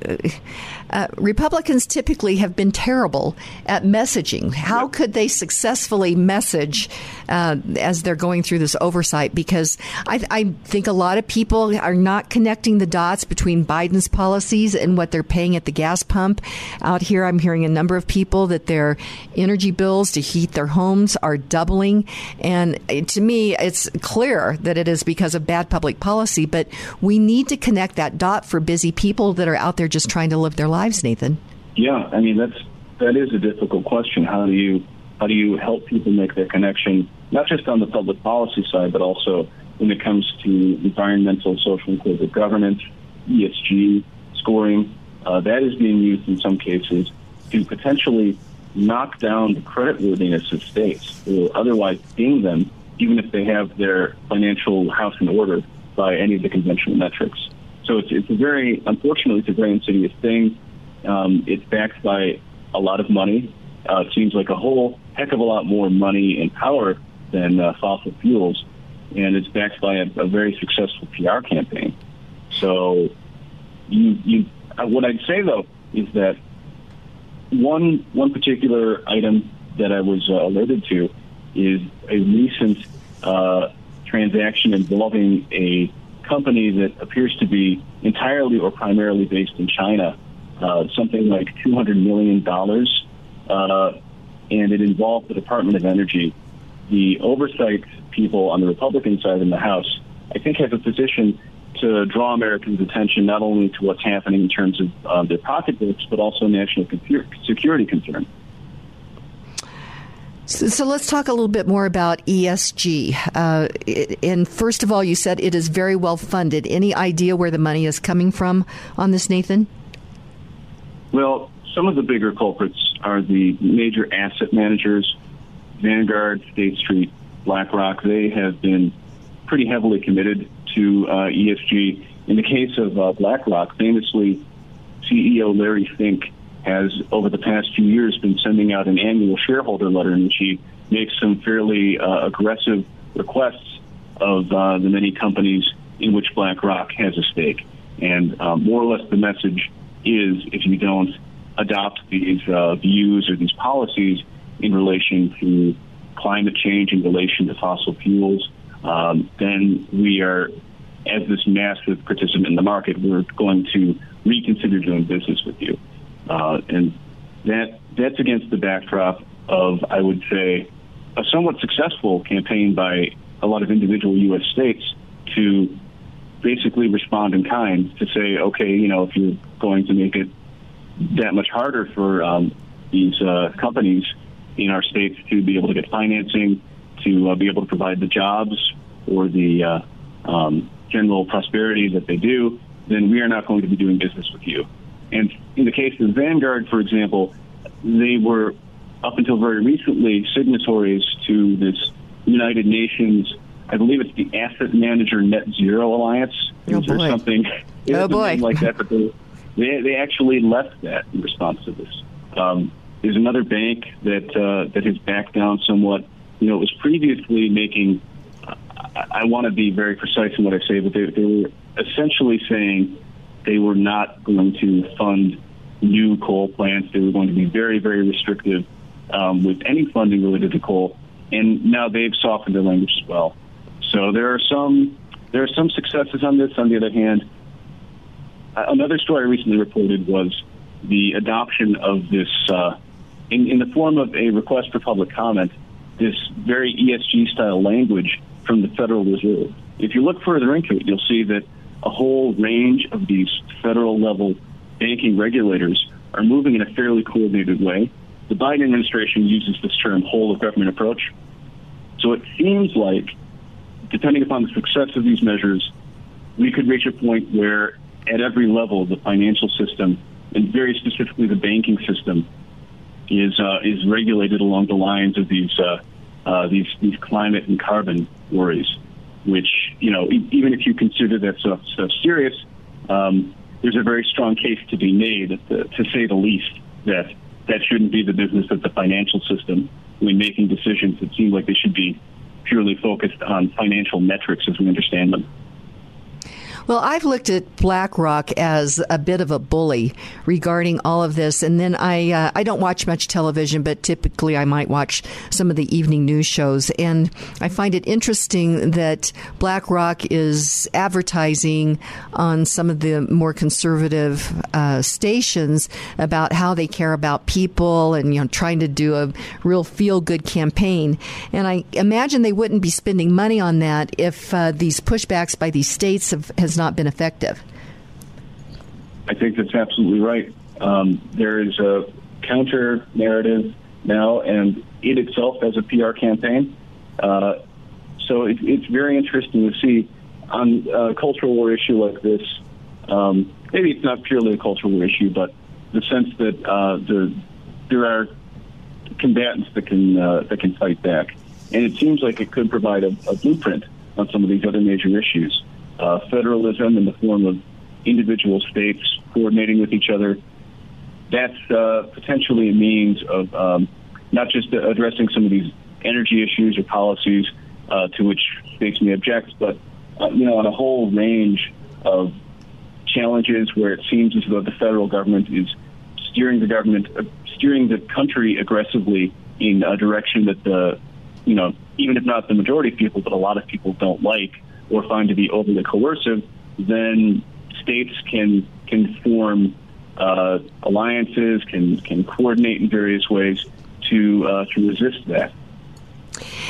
uh, Republicans typically have been terrible at messaging. How could they successfully message uh, as they're going through this oversight? Because I, I, think a lot of people are not connecting the dots between Biden's policies and what they're paying at the gas pump. Out here, I'm hearing a number of people that their energy bills to heat their homes are doubling, and to me, it's clear that it is because of bad public policy. But we need to connect that dot for busy people that are out there just trying to live their lives, Nathan? Yeah, I mean that's that is a difficult question. How do you how do you help people make their connection, not just on the public policy side, but also when it comes to environmental, social, and corporate governance, ESG scoring? Uh, that is being used in some cases to potentially knock down the creditworthiness of states or otherwise ding them, even if they have their financial house in order by any of the conventional metrics. So it's, it's a very, unfortunately, it's a very insidious thing. Um, it's backed by a lot of money. Uh, it seems like a whole heck of a lot more money and power than uh, fossil fuels, and it's backed by a, a very successful PR campaign. So, you, you, uh, what I'd say though is that one one particular item that I was uh, alerted to is a recent uh, transaction involving a company that appears to be entirely or primarily based in China, uh, something like $200 million, uh, and it involved the Department of Energy. The oversight people on the Republican side in the House, I think, have a position to draw Americans' attention not only to what's happening in terms of uh, their pocketbooks, but also national security concerns. So, so, let's talk a little bit more about ESG. Uh, and first of all, you said it is very well funded. Any idea where the money is coming from on this, Nathan? Well, some of the bigger culprits are the major asset managers, Vanguard, State Street, BlackRock. They have been pretty heavily committed to uh, ESG. In the case of uh, BlackRock, famously, CEO Larry Fink has, over the past few years, been sending out an annual shareholder letter in which he makes some fairly uh, aggressive requests of uh, the many companies in which BlackRock has a stake. And um, more or less the message is if you don't adopt these uh, views or these policies in relation to climate change, in relation to fossil fuels, um, then we are, as this massive participant in the market, we're going to reconsider doing business with you. Uh, and that that's against the backdrop of, I would say, a somewhat successful campaign by a lot of individual U.S. states to basically respond in kind to say, okay, you know, if you're going to make it that much harder for um, these uh, companies in our states to be able to get financing, to uh, be able to provide the jobs or the uh, um, general prosperity that they do, then we are not going to be doing business with you. And in the case of Vanguard, for example, they were up until very recently signatories to this United Nations. I believe it's the Asset Manager Net Zero Alliance. Oh boy. something oh boy. like that, but they, they they actually left that in response to this. Um, there's another bank that uh, that has backed down somewhat. You know, it was previously making. I, I want to be very precise in what I say, but they, they were essentially saying they were not going to fund new coal plants. They were going to be very, very restrictive um, with any funding related to coal. And now they've softened their language as well. So there are some there are some successes on this. On the other hand, another story I recently reported was the adoption of this uh, in, in the form of a request for public comment. This very ESG style language from the Federal Reserve. If you look further into it, you'll see that a whole range of these federal level banking regulators are moving in a fairly coordinated way. The Biden administration uses this term whole of government approach. So it seems like, depending upon the success of these measures, we could reach a point where at every level the financial system, and very specifically the banking system, is uh, is regulated along the lines of these uh, uh, these these climate and carbon worries which, you know, e- even if you consider that stuff, stuff serious, um, there's a very strong case to be made, to, to say the least, that that shouldn't be the business of the financial system when making decisions that seem like they should be purely focused on financial metrics as we understand them. Well, I've looked at BlackRock as a bit of a bully regarding all of this, and then I uh, I don't watch much television, but typically I might watch some of the evening news shows, and I find it interesting that BlackRock is advertising on some of the more conservative uh, stations about how they care about people and you know trying to do a real feel good campaign, and I imagine they wouldn't be spending money on that if uh, these pushbacks by these states have, has not been effective. I think that's absolutely right. Um, there is a counter narrative now, and it itself has a PR campaign. Uh, so it, it's very interesting to see on a cultural war issue like this. Um, maybe it's not purely a cultural war issue, but the sense that uh, the, there are combatants that can uh, that can fight back, and it seems like it could provide a, a blueprint on some of these other major issues uh, federalism in the form of individual states coordinating with each other. That's uh, potentially a means of um, not just addressing some of these energy issues or policies uh, to which states may object, but uh, you know, on a whole range of challenges where it seems as though the federal government is steering the government, uh, steering the country aggressively in a direction that the, you know, even if not the majority of people, but a lot of people don't like or find to be overly coercive, then states can can form uh, alliances, can can coordinate in various ways to uh, to resist that.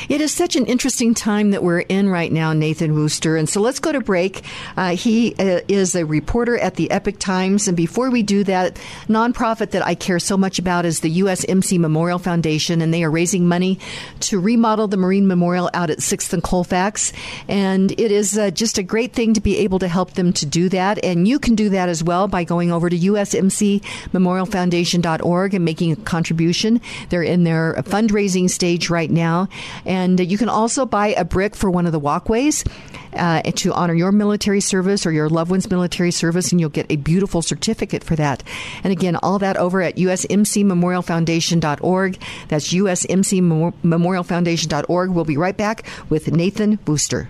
It is such an interesting time that we're in right now, Nathan Worcester. And so let's go to break. Uh, he uh, is a reporter at the Epoch Times. And before we do that, nonprofit that I care so much about is the USMC Memorial Foundation, and they are raising money to remodel the Marine Memorial out at 6th and Colfax. And it is uh, just a great thing to be able to help them to do that. And you can do that as well by going over to usmcmemorialfoundation.org and making a contribution. They're in their fundraising stage right now. And you can also buy a brick for one of the walkways uh, to honor your military service or your loved one's military service, and you'll get a beautiful certificate for that. And again, all that over at usmcmemorialfoundation.org. That's usmcmemorialfoundation.org. We'll be right back with Nathan Worcester.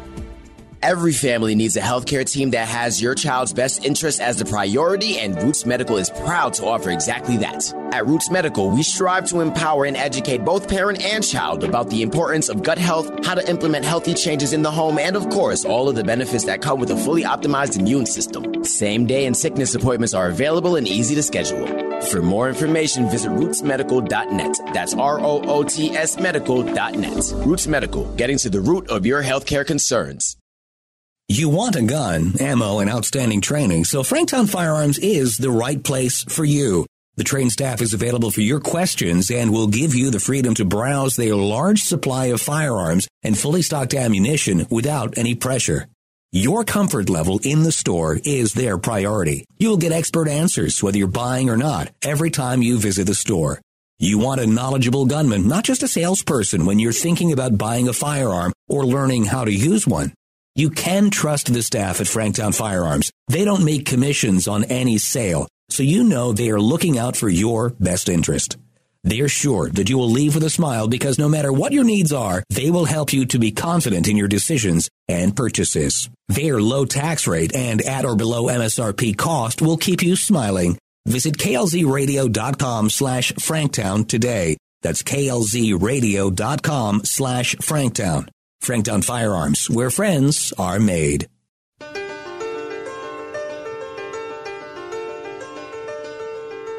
Every family needs a healthcare team that has your child's best interest as the priority, and Roots Medical is proud to offer exactly that. At Roots Medical, we strive to empower and educate both parent and child about the importance of gut health, how to implement healthy changes in the home, and of course, all of the benefits that come with a fully optimized immune system. Same day and sickness appointments are available and easy to schedule. For more information, visit rootsmedical.net. That's R O O T S medical.net. Roots Medical, getting to the root of your healthcare concerns. You want a gun, ammo, and outstanding training, so Franktown Firearms is the right place for you. The trained staff is available for your questions and will give you the freedom to browse their large supply of firearms and fully stocked ammunition without any pressure. Your comfort level in the store is their priority. You'll get expert answers whether you're buying or not every time you visit the store. You want a knowledgeable gunman, not just a salesperson when you're thinking about buying a firearm or learning how to use one. You can trust the staff at Franktown Firearms. They don't make commissions on any sale, so you know they are looking out for your best interest. They are sure that you will leave with a smile because no matter what your needs are, they will help you to be confident in your decisions and purchases. Their low tax rate and at or below MSRP cost will keep you smiling. Visit klzradio.com slash franktown today. That's klzradio.com slash franktown. Franktown Firearms, where friends are made.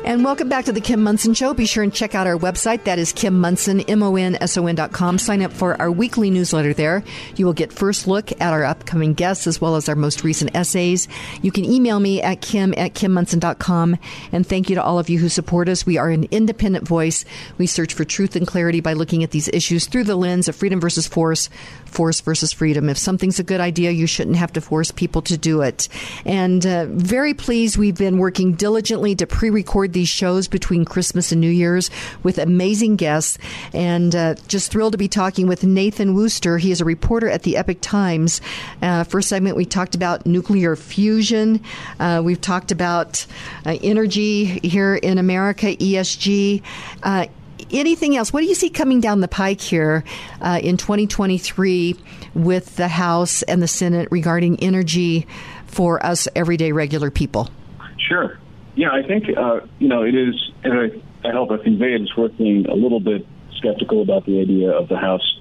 And welcome back to the Kim Monson Show. Be sure and check out our website. That is Kim Monson, M-O-N-S-O-N dot com. Sign up for our weekly newsletter there. You will get first look at our upcoming guests as well as our most recent essays. You can email me at kim at kimmonson.com. And thank you to all of you who support us. We are an independent voice. We search for truth and clarity by looking at these issues through the lens of freedom versus force, force versus freedom. If something's a good idea, you shouldn't have to force people to do it. And uh, very pleased we've been working diligently to pre-record these shows between Christmas and New Year's with amazing guests. And uh, just thrilled to be talking with Nathan Worcester. He is a reporter at the Epoch Times. Uh, first segment, we talked about nuclear fusion. Uh, we've talked about uh, energy here in America, ESG uh, anything else? What do you see coming down the pike here uh, in 2023 with the House and the Senate regarding energy for us everyday regular people? Sure. Yeah, I think uh, you know it is, and I, I hope I conveyed it's worth being a little bit skeptical about the idea of the House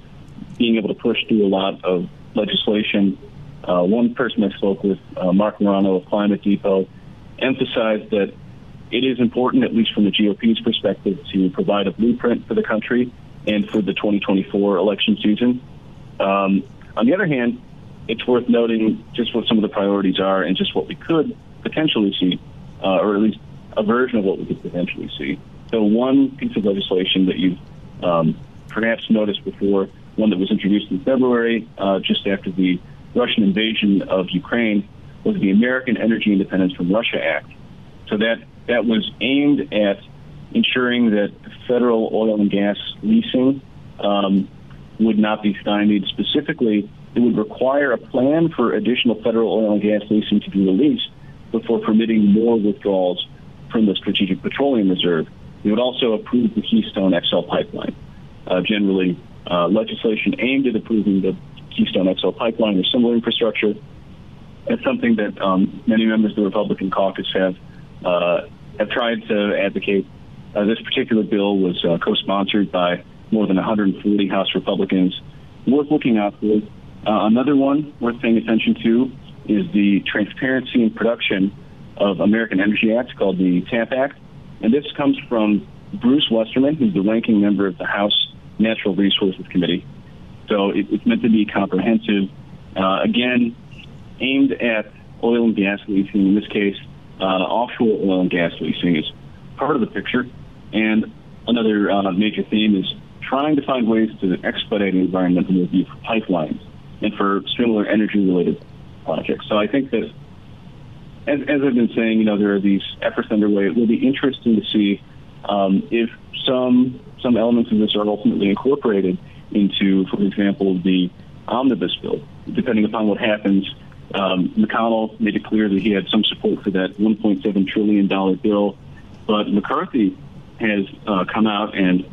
being able to push through a lot of legislation. Uh, one person I spoke with, uh, Marc Morano of Climate Depot, emphasized that it is important, at least from the GOP's perspective, to provide a blueprint for the country and for the 2024 election season. Um, on the other hand, it's worth noting just what some of the priorities are and just what we could potentially see, uh, or at least a version of what we could potentially see. So, one piece of legislation that you've um, perhaps noticed before one that was introduced in February, uh, just after the Russian invasion of Ukraine, was the American Energy Independence from Russia Act. So that that was aimed at ensuring that federal oil and gas leasing um, would not be stymied. Specifically, it would require a plan for additional federal oil and gas leasing to be released before permitting more withdrawals from the Strategic Petroleum Reserve. It would also approve the Keystone XL pipeline. Uh, generally, uh, legislation aimed at approving the Keystone XL pipeline or similar infrastructure. That's something that um, many members of the Republican caucus have uh, have tried to advocate. Uh, this particular bill was uh, co-sponsored by more than 140 House Republicans. Worth looking out for. Uh, another one worth paying attention to is the Transparency and Production of American Energy Act called the TAP Act. And this comes from Bruce Westerman, who's the ranking member of the House Natural Resources Committee. So it, it's meant to be comprehensive. Uh, again, aimed at oil and gas leasing. In this case, uh, offshore oil and gas leasing is part of the picture. And another uh, major theme is trying to find ways to expedite environmental review for pipelines and for similar energy-related projects. So I think that, as, as I've been saying, you know, there are these efforts underway. It will be interesting to see um, if some some elements of this are ultimately incorporated into, for example, the omnibus bill. Depending upon what happens, um, McConnell made it clear that he had some support for that 1.7 trillion dollar bill, but McCarthy has uh, come out and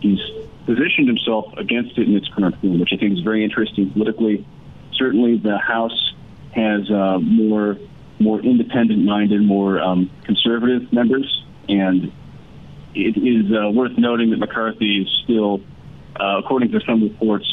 he's positioned himself against it in its current form, which I think is very interesting politically. Certainly, the House has uh, more more independent-minded, more um, conservative members, and it is uh, worth noting that McCarthy is still, uh, according to some reports,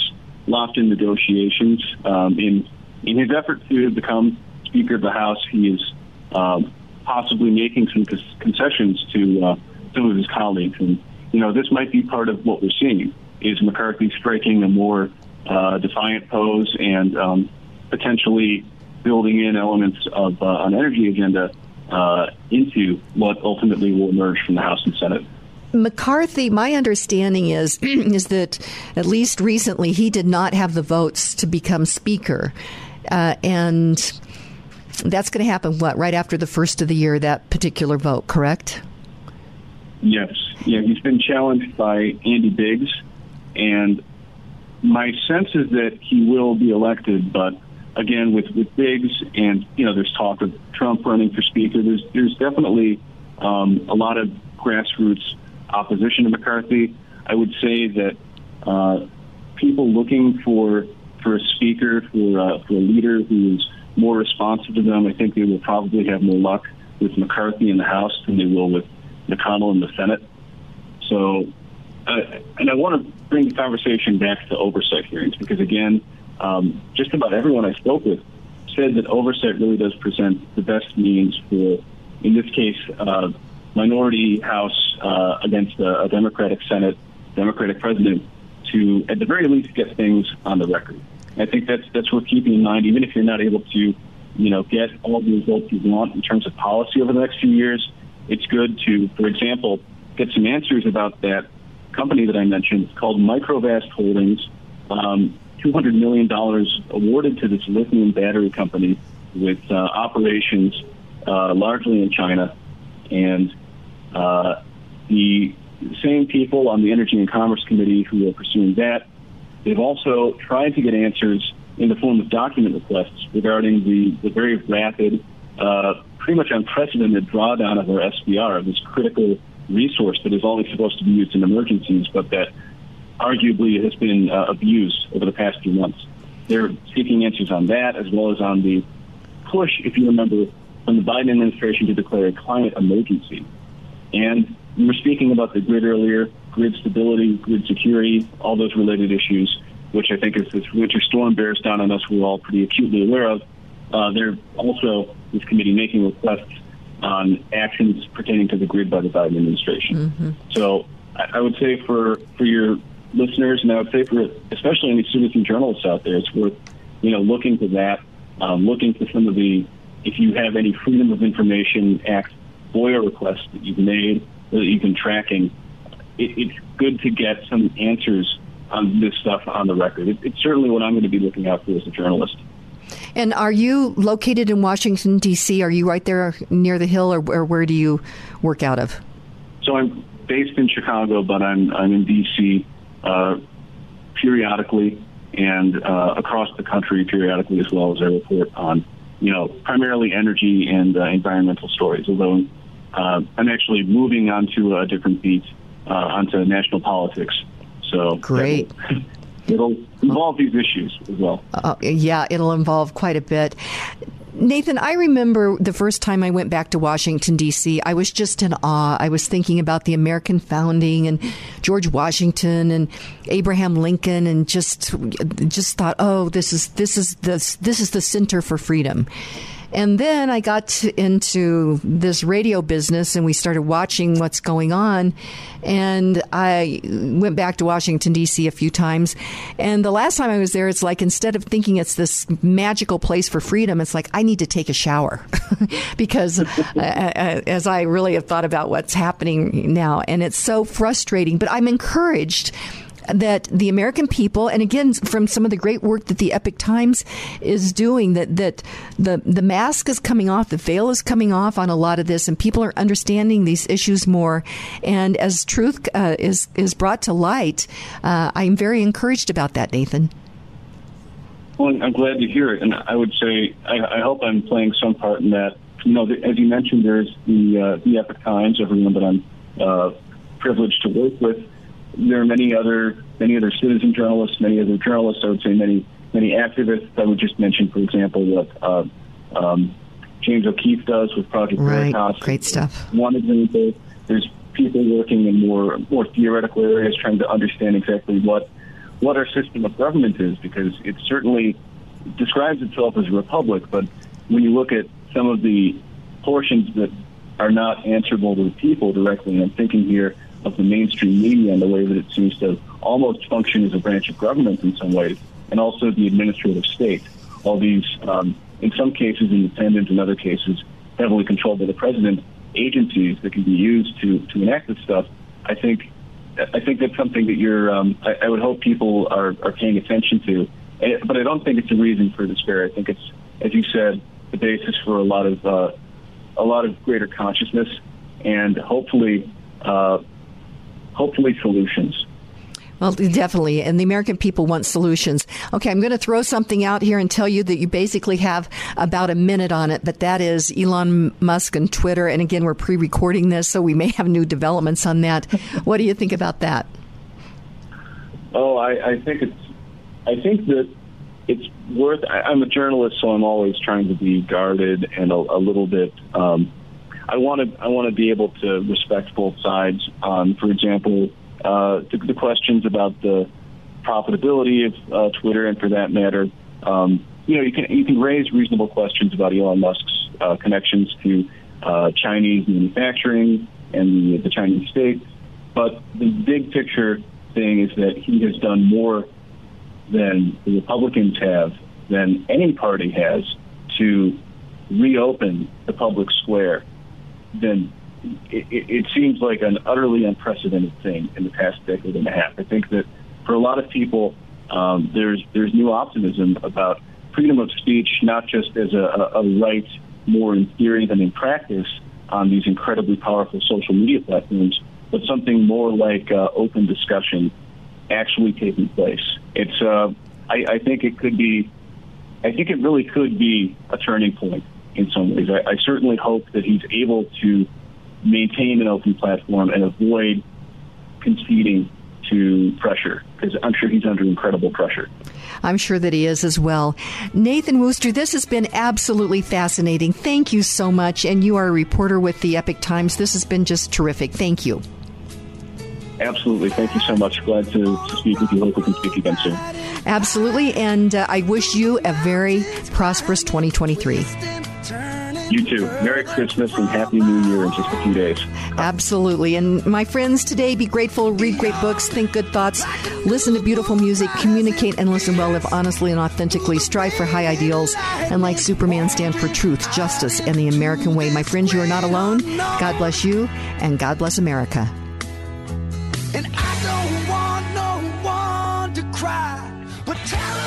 locked in negotiations. Um, in in his effort to become Speaker of the House, he is um, possibly making some concessions to uh, some of his colleagues, and you know this might be part of what we're seeing is McCarthy striking a more uh, defiant pose and um, potentially building in elements of uh, an energy agenda uh, into what ultimately will emerge from the House and Senate. McCarthy, my understanding is is that at least recently he did not have the votes to become Speaker, uh, and that's going to happen. What right after the first of the year? That particular vote, correct? Yes. Yeah, he's been challenged by Andy Biggs, and my sense is that he will be elected, but again with with Biggs and you know there's talk of Trump running for speaker. There's there's definitely um, a lot of grassroots opposition to McCarthy. I would say that uh, people looking for for a speaker for uh, for a leader who's more responsive to them, I think they will probably have more luck with McCarthy in the House than they will with McConnell in the Senate. So, uh, and I want to bring the conversation back to oversight hearings because again um, just about everyone I spoke with said that oversight really does present the best means for, in this case, uh, minority House uh, against a, a, Democratic Senate, Democratic President, to at the very least get things on the record. I think that's that's worth keeping in mind, even if you're not able to, you know, get all the results you want in terms of policy over the next few years. It's good to, for example, get some answers about that company that I mentioned called Microvast Holdings. Um, $200 million awarded to this lithium battery company with uh, operations uh, largely in China. And uh, the same people on the Energy and Commerce Committee who are pursuing that, they've also tried to get answers in the form of document requests regarding the, the very rapid, uh, pretty much unprecedented drawdown of our SPR, this critical resource that is only supposed to be used in emergencies, but that arguably has been uh, abused over the past few months. They're seeking answers on that as well as on the push, if you remember, from the Biden administration to declare a climate emergency. And we were speaking about the grid earlier, grid stability, grid security, all those related issues, which I think as this winter storm bears down on us, we're all pretty acutely aware of. Uh, they're also, this committee, making requests on actions pertaining to the grid by the Biden administration. Mm-hmm. So I, I would say for, for your listeners, and I would say for especially any students and journalists out there, it's worth you know looking to that, um, looking to some of the if you have any Freedom of Information Act FOIA requests that you've made that you've been tracking. It, it's good to get some answers on this stuff on the record. It, it's certainly what I'm going to be looking out for as a journalist. And are you located in Washington D.C.? Are you right there near the Hill, or, or where do you work out of? So I'm based in Chicago, but I'm I'm in D.C. Uh, periodically and uh, across the country periodically as well as I report on, you know, primarily energy and uh, environmental stories. Although uh, I'm actually moving onto a different beat, uh, onto national politics. So great. It'll involve these issues as well. Uh, yeah, it'll involve quite a bit. Nathan, I remember the first time I went back to Washington, D.C., I was just in awe. I was thinking about the American founding and George Washington and Abraham Lincoln and just, just thought, oh, this is, this is, this, this is the center for freedom. And then I got to, into this radio business and we started watching what's going on. And I went back to Washington, D.C. a few times. And the last time I was there, it's like instead of thinking it's this magical place for freedom, it's like I need to take a shower because uh, uh, as I really have thought about what's happening now, and it's so frustrating. But I'm encouraged that the American people, and again from some of the great work that the Epoch Times is doing, that that the the mask is coming off, the veil is coming off on a lot of this, and people are understanding these issues more. And as truth uh, is is brought to light, uh, I'm very encouraged about that, Nathan. Well, I'm glad to hear it, and I would say I, I hope I'm playing some part in that. You know, as you mentioned, there's the uh, the Epoch Times, everyone that I'm uh, privileged to work with there are many other many other citizen journalists, many other journalists. I would say many many activists. I would just mention, for example, what uh, um, James O'Keefe does with Project right. Veritas. Great stuff. One example. There's people working in more more theoretical areas, trying to understand exactly what what our system of government is, because it certainly describes itself as a republic. But when you look at some of the portions that are not answerable to the people directly, and I'm thinking here of the mainstream media and the way that it seems to almost function as a branch of government in some ways, and also the administrative state. All these, um, in some cases, independent, in other cases, heavily controlled by the president, agencies that can be used to, to enact this stuff. I think I think that's something that you're. Um, I, I would hope people are, are paying attention to, but I don't think it's a reason for despair. I think it's, as you said, the basis for a lot of uh, a lot of greater consciousness, and hopefully uh, hopefully solutions. Well, definitely. And the American people want solutions. Okay, I'm going to throw something out here and tell you that you basically have about a minute on it, but that is Elon Musk and Twitter. And again, we're pre recording this, so we may have new developments on that. what do you think about that? Oh, I, I think it's, I think that it's worth, I, I'm a journalist, so I'm always trying to be guarded and a, a little bit, um, I want to I want to be able to respect both sides. Um, for example, uh, the, the, questions about the profitability of uh, Twitter, and for that matter, um, you know, you can you can raise reasonable questions about Elon Musk's uh, connections to uh, Chinese manufacturing and the, the Chinese state. But the big picture thing is that he has done more than the Republicans have, than any party has, to reopen the public square then it, it, seems like an utterly unprecedented thing in the past decade and a half. I think that for a lot of people, um, there's there's new optimism about freedom of speech, not just as a, a right more in theory than in practice on these incredibly powerful social media platforms, but something more like uh, open discussion actually taking place. It's uh, I, I think it could be, I think it really could be a turning point in some ways. I, I certainly hope that he's able to maintain an open platform and avoid conceding to pressure because I'm sure he's under incredible pressure. I'm sure that he is as well. Nathan Worcester, this has been absolutely fascinating. Thank you so much. And you are a reporter with the Epoch Times. This has been just terrific. Thank you. Absolutely. Thank you so much. Glad to, to speak with you. Hope we can speak again soon. Absolutely. And uh, I wish you a very prosperous 2023. You too. Merry Christmas and Happy New Year in just a few days. Absolutely. And my friends, today be grateful, read great books, think good thoughts, listen to beautiful music, communicate and listen well, live honestly and authentically, strive for high ideals, and like Superman, stand for truth, justice, and the American way. My friends, you are not alone. God bless you, and God bless America. And I don't want no one to cry, but tell